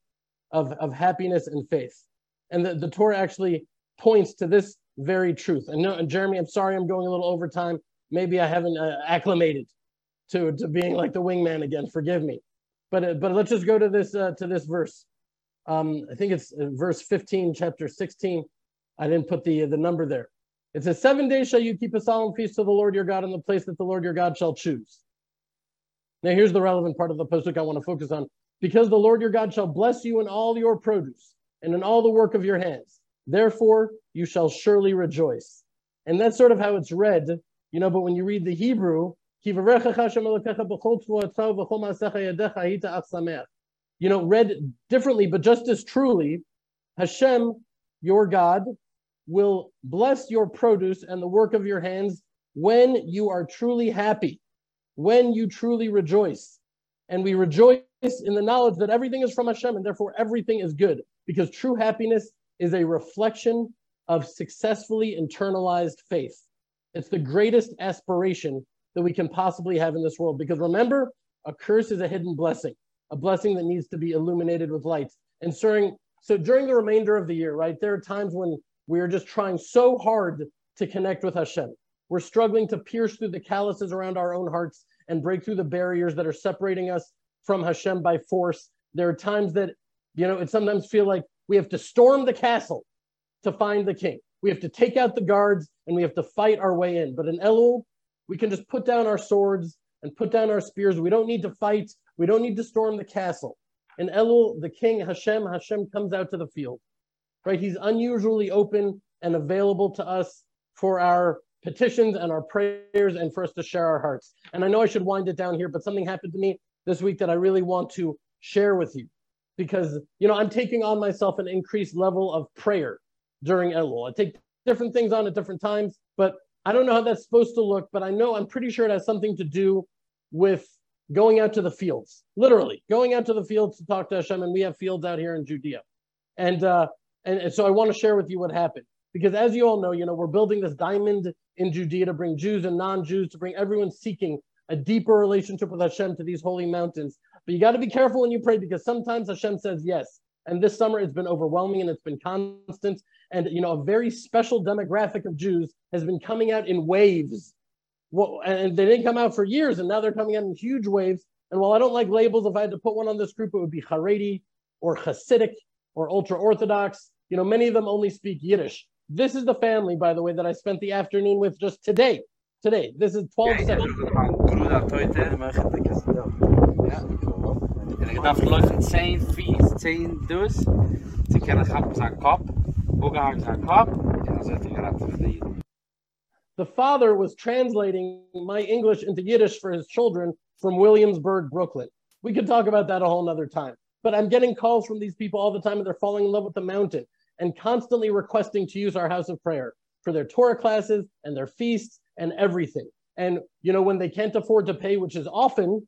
of, of happiness and faith. And the, the Torah actually points to this very truth. And, no, and Jeremy, I'm sorry I'm going a little over time maybe I haven't uh, acclimated to to being like the wingman again. Forgive me, but uh, but let's just go to this uh, to this verse. Um, I think it's uh, verse 15, chapter 16. I didn't put the the number there. It says, Seven days shall you keep a solemn feast to the Lord your God in the place that the Lord your God shall choose. Now, here's the relevant part of the pasuk I want to focus on. Because the Lord your God shall bless you in all your produce and in all the work of your hands. Therefore, you shall surely rejoice. And that's sort of how it's read you know, but when you read the Hebrew, you know, read differently, but just as truly, Hashem, your God, will bless your produce and the work of your hands when you are truly happy, when you truly rejoice. And we rejoice in the knowledge that everything is from Hashem and therefore everything is good, because true happiness is a reflection of successfully internalized faith. It's the greatest aspiration that we can possibly have in this world. Because remember, a curse is a hidden blessing, a blessing that needs to be illuminated with light. And during So during the remainder of the year, right, there are times when we are just trying so hard to connect with Hashem. We're struggling to pierce through the calluses around our own hearts and break through the barriers that are separating us from Hashem by force. There are times that, you know, it sometimes feel like we have to storm the castle to find the king. We have to take out the guards and we have to fight our way in. But in Elul, we can just put down our swords and put down our spears. We don't need to fight. We don't need to storm the castle. In Elul, the king Hashem, Hashem comes out to the field, right? He's unusually open and available to us for our petitions and our prayers and for us to share our hearts. And I know I should wind it down here, but something happened to me this week that I really want to share with you because, you know, I'm taking on myself an increased level of prayer during Elul. I take different things on at different times, but I don't know how that's supposed to look, but I know I'm pretty sure it has something to do with going out to the fields, literally going out to the fields to talk to Hashem. And we have fields out here in Judea. And, uh, and, and so I want to share with you what happened. Because as you all know, you know, we're building this diamond in Judea to bring Jews and non-Jews, to bring everyone seeking a deeper relationship with Hashem to these holy mountains. But you got to be careful when you pray because sometimes Hashem says yes. And this summer it's been overwhelming and it's been constant. And you know, a very special demographic of Jews has been coming out in waves. Well, and they didn't come out for years, and now they're coming out in huge waves. And while I don't like labels, if I had to put one on this group, it would be Haredi or Hasidic or ultra Orthodox. You know, many of them only speak Yiddish. This is the family, by the way, that I spent the afternoon with just today. Today, this is 12 Ja. En ik dacht läuft 10 feet, 10 dus. Ze kennen gaat zijn kop. Hoe gaat zijn kop? En dan zet hij eruit voor de The father was translating my English into Yiddish for his children from Williamsburg, Brooklyn. We could talk about that a whole nother time. But I'm getting calls from these people all the time and they're falling in love with the mountain and constantly requesting to use our house of prayer for their Torah classes and their feasts and everything. And, you know, when they can't afford to pay, which is often,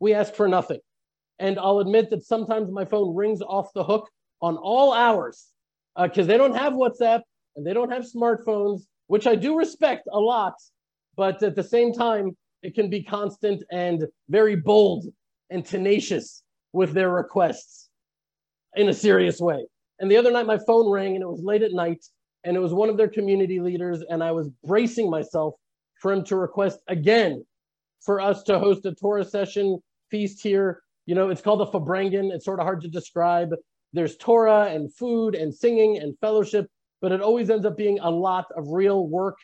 we ask for nothing. And I'll admit that sometimes my phone rings off the hook on all hours uh, because they don't have WhatsApp and they don't have smartphones, which I do respect a lot. But at the same time, it can be constant and very bold and tenacious with their requests in a serious way. And the other night, my phone rang and it was late at night and it was one of their community leaders. And I was bracing myself for him to request again for us to host a Torah session feast here. You know, it's called a Farbrengen. It's sort of hard to describe. There's Torah and food and singing and fellowship, but it always ends up being a lot of real work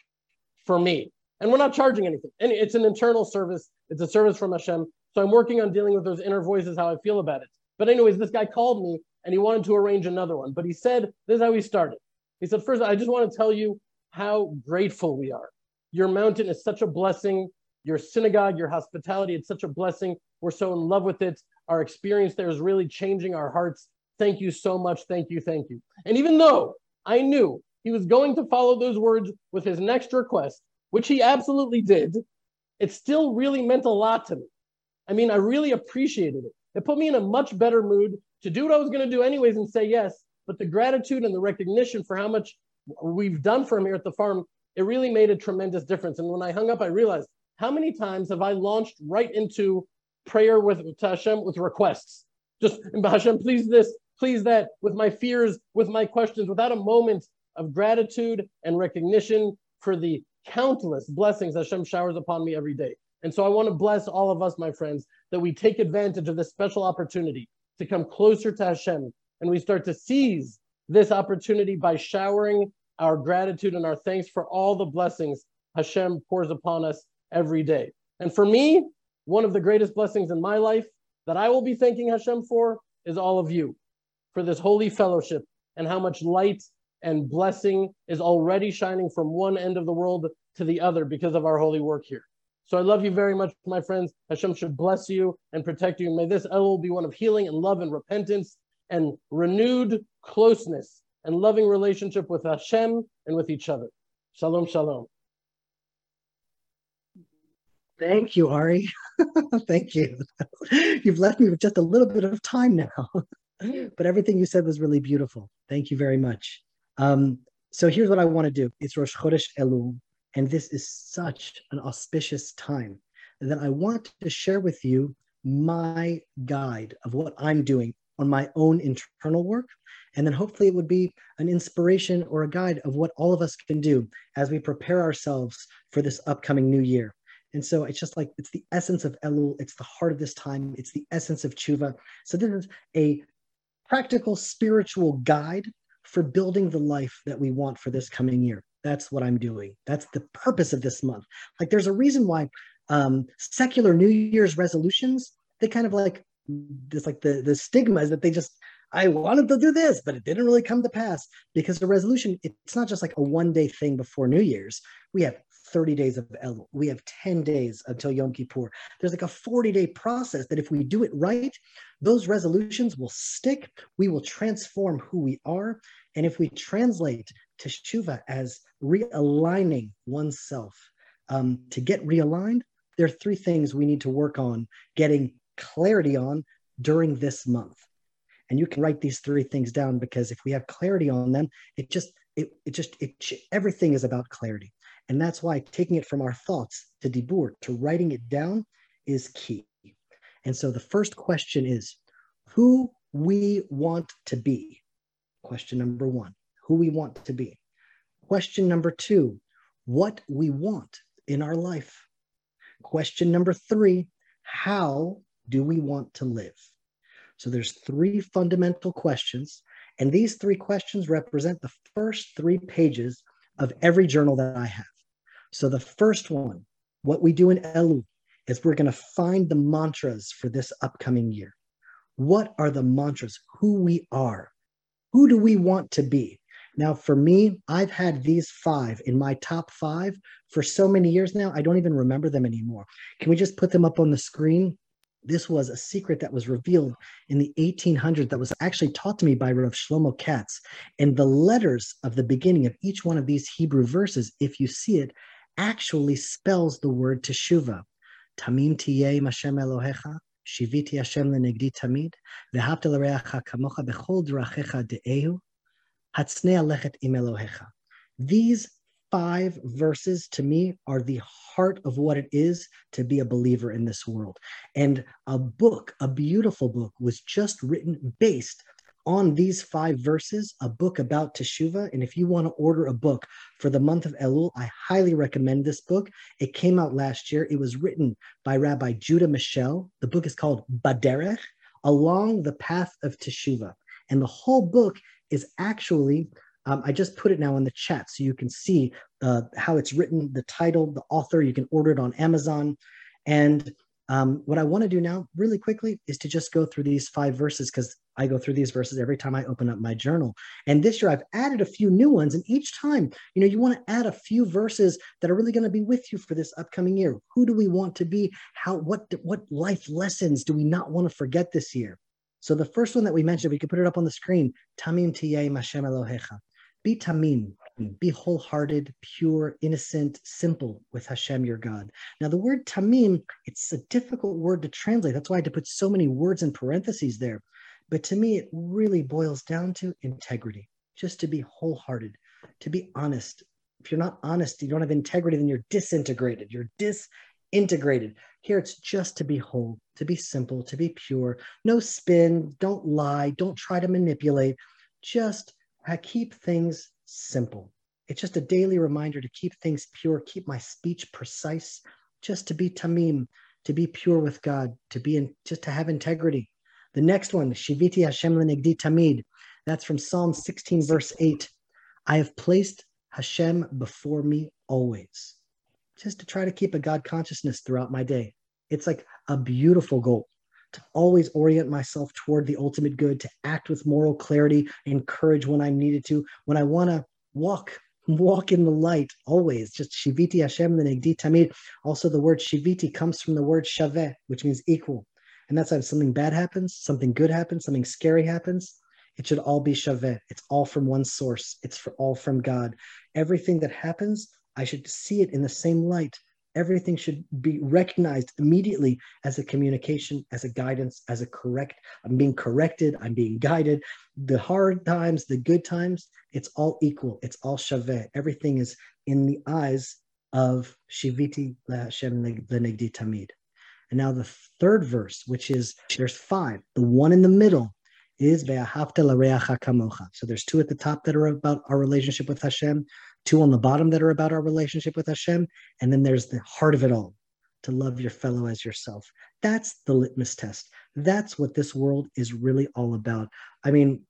for me. And we're not charging anything. And it's an internal service. It's a service from Hashem. So I'm working on dealing with those inner voices, how I feel about it. But anyways, this guy called me and he wanted to arrange another one. But he said, this is how he started. He said, first, I just want to tell you how grateful we are. Your mountain is such a blessing. Your synagogue, your hospitality, it's such a blessing. We're so in love with it. Our experience there is really changing our hearts. Thank you so much. Thank you. Thank you. And even though I knew he was going to follow those words with his next request, which he absolutely did, it still really meant a lot to me. I mean, I really appreciated it. It put me in a much better mood to do what I was going to do anyways and say yes. But the gratitude and the recognition for how much we've done for him here at the farm, it really made a tremendous difference. And when I hung up, I realized how many times have I launched right into prayer with to Hashem with requests? Just Hashem, please this, please that, with my fears, with my questions, without a moment of gratitude and recognition for the countless blessings Hashem showers upon me every day. And so I want to bless all of us, my friends, that we take advantage of this special opportunity to come closer to Hashem. And we start to seize this opportunity by showering our gratitude and our thanks for all the blessings Hashem pours upon us every day. And for me, one of the greatest blessings in my life that I will be thanking Hashem for is all of you for this holy fellowship and how much light and blessing is already shining from one end of the world to the other because of our holy work here. So I love you very much, my friends. Hashem should bless you and protect you. May this Elul be one of healing and love and repentance and renewed closeness and loving relationship with Hashem and with each other. Shalom, shalom. Thank you, Ari. (laughs) Thank you. You've left me with just a little bit of time now, (laughs) but everything you said was really beautiful. Thank you very much. Um, so here's what I want to do. It's Rosh Chodesh Elul, and this is such an auspicious time that I want to share with you my guide of what I'm doing on my own internal work. And then hopefully it would be an inspiration or a guide of what all of us can do as we prepare ourselves for this upcoming new year. And so it's just like it's the essence of Elul, it's the heart of this time, it's the essence of tshuva. So this is a practical spiritual guide for building the life that we want for this coming year. That's what I'm doing. That's the purpose of this month. Like there's a reason why um, secular New Year's resolutions, they kind of like this like the the stigma is that they just I wanted to do this, but it didn't really come to pass because the resolution, it's not just like a one day thing before New Year's. We have 30 days of El, we have 10 days until Yom Kippur. There's like a 40 day process that if we do it right, those resolutions will stick. We will transform who we are. And if we translate teshuva as realigning oneself um, to get realigned, there are three things we need to work on getting clarity on during this month and you can write these three things down because if we have clarity on them it just it, it just it everything is about clarity and that's why taking it from our thoughts to dibur to writing it down is key. And so the first question is who we want to be? Question number one who we want to be. Question number two what we want in our life. Question number three how do we want to live? So there's three fundamental questions, and these three questions represent the first three pages of every journal that I have. So the first one, what we do in Elul, is we're going to find the mantras for this upcoming year. What are the mantras? Who we are. Who do we want to be? Now, for me, I've had these five in my top five for so many years now, I don't even remember them anymore. Can we just put them up on the screen? this was a secret that was revealed in the 1800s that was actually taught to me by Rav Shlomo Katz. And the letters of the beginning of each one of these Hebrew verses, if you see it, actually spells the word teshuva. Tamim tiyeh Hashem Elohecha, shiviti Hashem lenegdi tamid, v'havta l'reacha kamocha bechol drachecha de'ehu, hatznei alechet im Elohecha. These five verses to me are the heart of what it is to be a believer in this world. And a book, a beautiful book, was just written based on these five verses, a book about Teshuvah. And if you want to order a book for the month of Elul, I highly recommend this book. It came out last year. It was written by Rabbi Judah Mischel. The book is called Baderech, Along the Path of Teshuvah. And the whole book is actually um, I just put it now in the chat so you can see uh, how it's written, the title, the author. You can order it on Amazon. And um, what I want to do now, really quickly, is to just go through these five verses because I go through these verses every time I open up my journal. And this year I've added a few new ones. And each time, you know, you want to add a few verses that are really going to be with you for this upcoming year. Who do we want to be? How, what, what life lessons do we not want to forget this year? So the first one that we mentioned, we could put it up on the screen. Tamim tiyeh Mashem Elohecha. Be tamim, be wholehearted, pure, innocent, simple with Hashem your God. Now, the word tamim, it's a difficult word to translate. That's why I had to put so many words in parentheses there. But to me, it really boils down to integrity, just to be wholehearted, to be honest. If you're not honest, you don't have integrity, then you're disintegrated. You're disintegrated. Here, it's just to be whole, to be simple, to be pure. No spin, don't lie, don't try to manipulate. Just uh, keep things simple. It's just a daily reminder to keep things pure, keep my speech precise, just to be tamim, to be pure with God, to be in, just to have integrity. The next one, Shiviti Hashem lenegdi tamid. That's from Psalm 16, verse 8. I have placed Hashem before me always, just to try to keep a God consciousness throughout my day. It's like a beautiful goal to always orient myself toward the ultimate good, to act with moral clarity, encourage when I'm needed to, when I want to walk, walk in the light, always. Just shiviti Hashem negdi tamid. Also, the word shiviti comes from the word shaveh, which means equal. And that's if something bad happens, something good happens, something scary happens. It should all be shaveh. It's all from one source. It's for all from God. Everything that happens, I should see it in the same light everything should be recognized immediately as a communication, as a guidance, as a correct. I'm being corrected, I'm being guided. The hard times, the good times, it's all equal. It's all shaveh. Everything is in the eyes of Shiviti Hashem Negdi Tamid. And now the third verse, which is there's five. The one in the middle is kamocha. So there's two at the top that are about our relationship with Hashem, two on the bottom that are about our relationship with Hashem, and then there's the heart of it all, to love your fellow as yourself. That's the litmus test. That's what this world is really all about. I mean,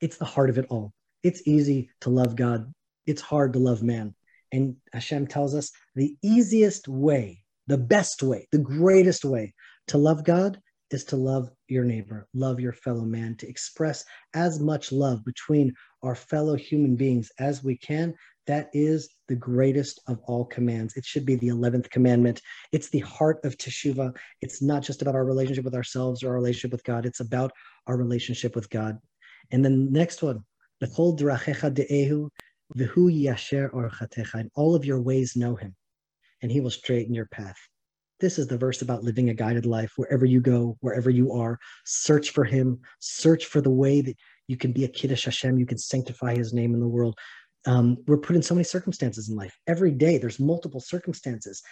it's the heart of it all. It's easy to love God. It's hard to love man. And Hashem tells us the easiest way, the best way, the greatest way to love God is to love your neighbor, love your fellow man, to express as much love between our fellow human beings as we can. That is the greatest of all commands. It should be the 11th commandment. It's the heart of Teshuvah. It's not just about our relationship with ourselves or our relationship with God, it's about our relationship with God. And then the next one, Bechol drachecha de'ehu, v'hu yasher orchatecha. In all of your ways know him, and he will straighten your path. This is the verse about living a guided life wherever you go, wherever you are. Search for Him. Search for the way that you can be a Kiddush Hashem. You can sanctify His name in the world. Um, we're put in so many circumstances in life. Every day, there's multiple circumstances.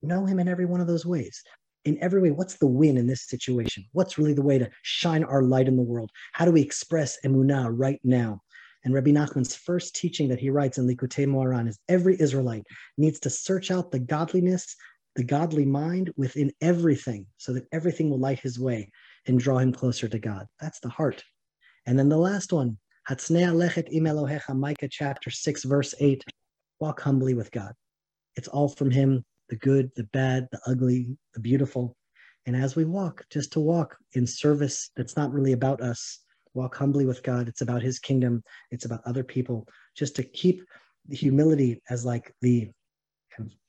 Know Him in every one of those ways. In every way, what's the win in this situation? What's really the way to shine our light in the world? How do we express emunah right now? And Rabbi Nachman's first teaching that he writes in Likutei Moharan is every Israelite needs to search out the godliness the godly mind within everything so that everything will light his way and draw him closer to God. That's the heart. And then the last one, Hatznea lechet im Elohecha, Micah chapter 6, verse 8, walk humbly with God. It's all from him, the good, the bad, the ugly, the beautiful. And as we walk, just to walk in service that's not really about us, walk humbly with God. It's about his kingdom, it's about other people, just to keep the humility as like the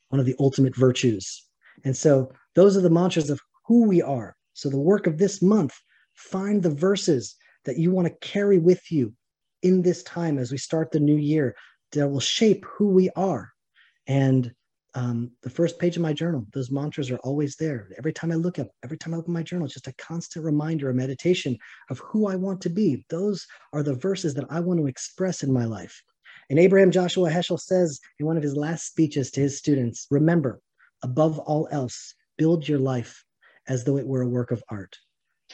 one of the ultimate virtues. And so those are the mantras of who we are. So the work of this month, find the verses that you want to carry with you in this time as we start the new year that will shape who we are. And um, the first page of my journal, those mantras are always there. Every time I look up, every time I open my journal, just a constant reminder, a meditation of who I want to be. Those are the verses that I want to express in my life. And Abraham Joshua Heschel says in one of his last speeches to his students remember, above all else, build your life as though it were a work of art.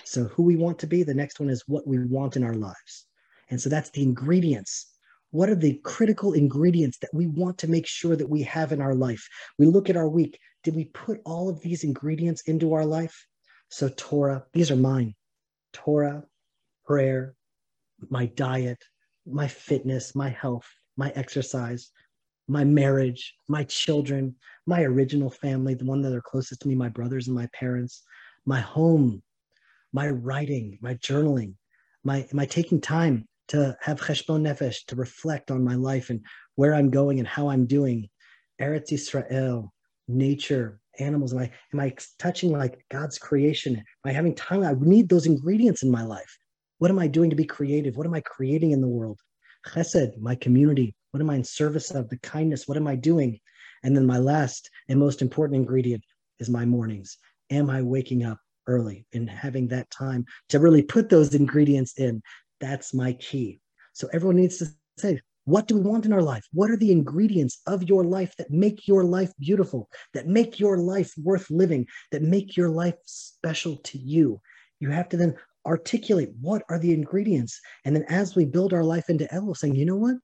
So, who we want to be, the next one is what we want in our lives. And so that's the ingredients. What are the critical ingredients that we want to make sure that we have in our life? We look at our week. Did we put all of these ingredients into our life? So, Torah, these are mine Torah, prayer, my diet, my fitness, my health, my exercise, my marriage, my children, my original family, the one that are closest to me, my brothers and my parents, my home, my writing, my journaling, my, my taking time to have cheshbon nefesh, to reflect on my life and where I'm going and how I'm doing. Eretz Israel, nature, animals. Am I, am I touching like God's creation? Am I having time? I need those ingredients in my life. What am I doing to be creative? What am I creating in the world? chesed, my community. What am I in service of? The kindness, what am I doing? And then my last and most important ingredient is my mornings. Am I waking up early and having that time to really put those ingredients in? That's my key. So everyone needs to say, what do we want in our life? What are the ingredients of your life that make your life beautiful, that make your life worth living, that make your life special to you? You have to then articulate what are the ingredients. And then as we build our life into Elo, saying, you know what?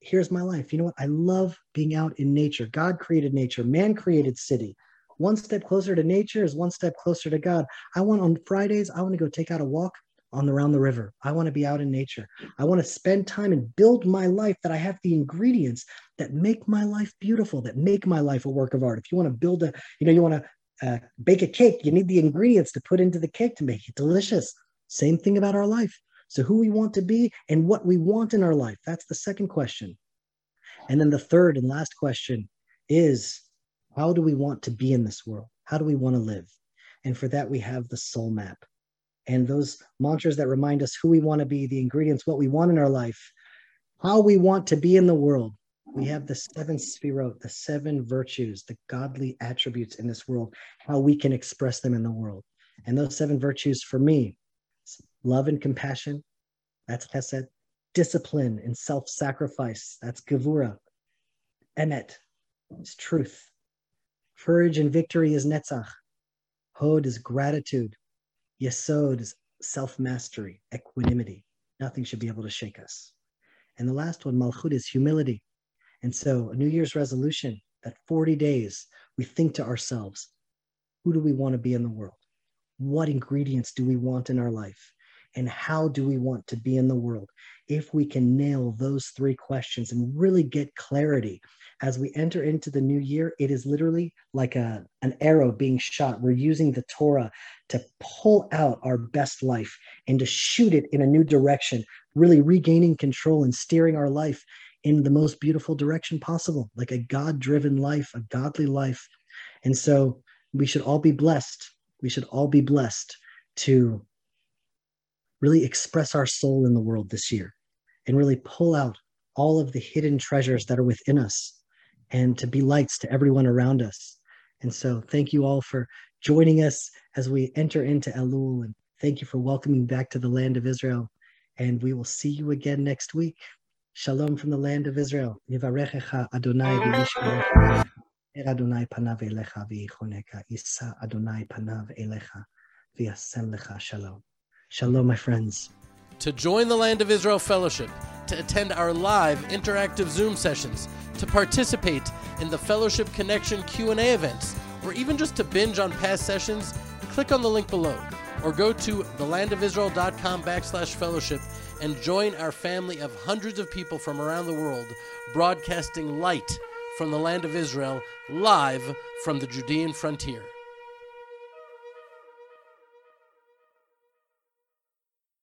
Here's my life. You know what? I love being out in nature. God created nature, man created city. One step closer to nature is one step closer to God. I want on Fridays, I want to go take out a walk on the around the river. I want to be out in nature. I want to spend time and build my life that I have the ingredients that make my life beautiful, that make my life a work of art. If you want to build a, you know, you want to uh, bake a cake, you need the ingredients to put into the cake to make it delicious. Same thing about our life. So, who we want to be and what we want in our life. That's the second question. And then the third and last question is how do we want to be in this world? How do we want to live? And for that, we have the soul map. And those mantras that remind us who we want to be, the ingredients, what we want in our life, how we want to be in the world. We have the seven sefirot, the seven virtues, the godly attributes in this world, how we can express them in the world. And those seven virtues for me love and compassion, that's chesed. Discipline and self-sacrifice, that's gevura. Emet is truth. Courage and victory is netzach. Hod is gratitude. Yesod is self mastery, equanimity. Nothing should be able to shake us. And the last one, Malchut, is humility. And so, a New Year's resolution that 40 days we think to ourselves, who do we want to be in the world? What ingredients do we want in our life? And how do we want to be in the world? If we can nail those three questions and really get clarity as we enter into the new year, it is literally like a, an arrow being shot. We're using the Torah to pull out our best life and to shoot it in a new direction, really regaining control and steering our life in the most beautiful direction possible, like a God driven life, a godly life. And so we should all be blessed. We should all be blessed to really express our soul in the world this year and really pull out all of the hidden treasures that are within us and to be lights to everyone around us. And so, thank you all for joining us as we enter into Elul. And thank you for welcoming back to the land of Israel. And we will see you again next week. Shalom from the land of Israel. Adonai. Er Adonai panav elecha v'yichoneka. Isa Adonai panav elecha v'yasem lecha shalom. Shalom, my friends. To join the Land of Israel Fellowship, to attend our live interactive Zoom sessions, to participate in the Fellowship Connection Q&A events, or even just to binge on past sessions, click on the link below or go to thelandofisrael.com backslash fellowship and join our family of hundreds of people from around the world broadcasting light from the land of Israel live from the Judean frontier.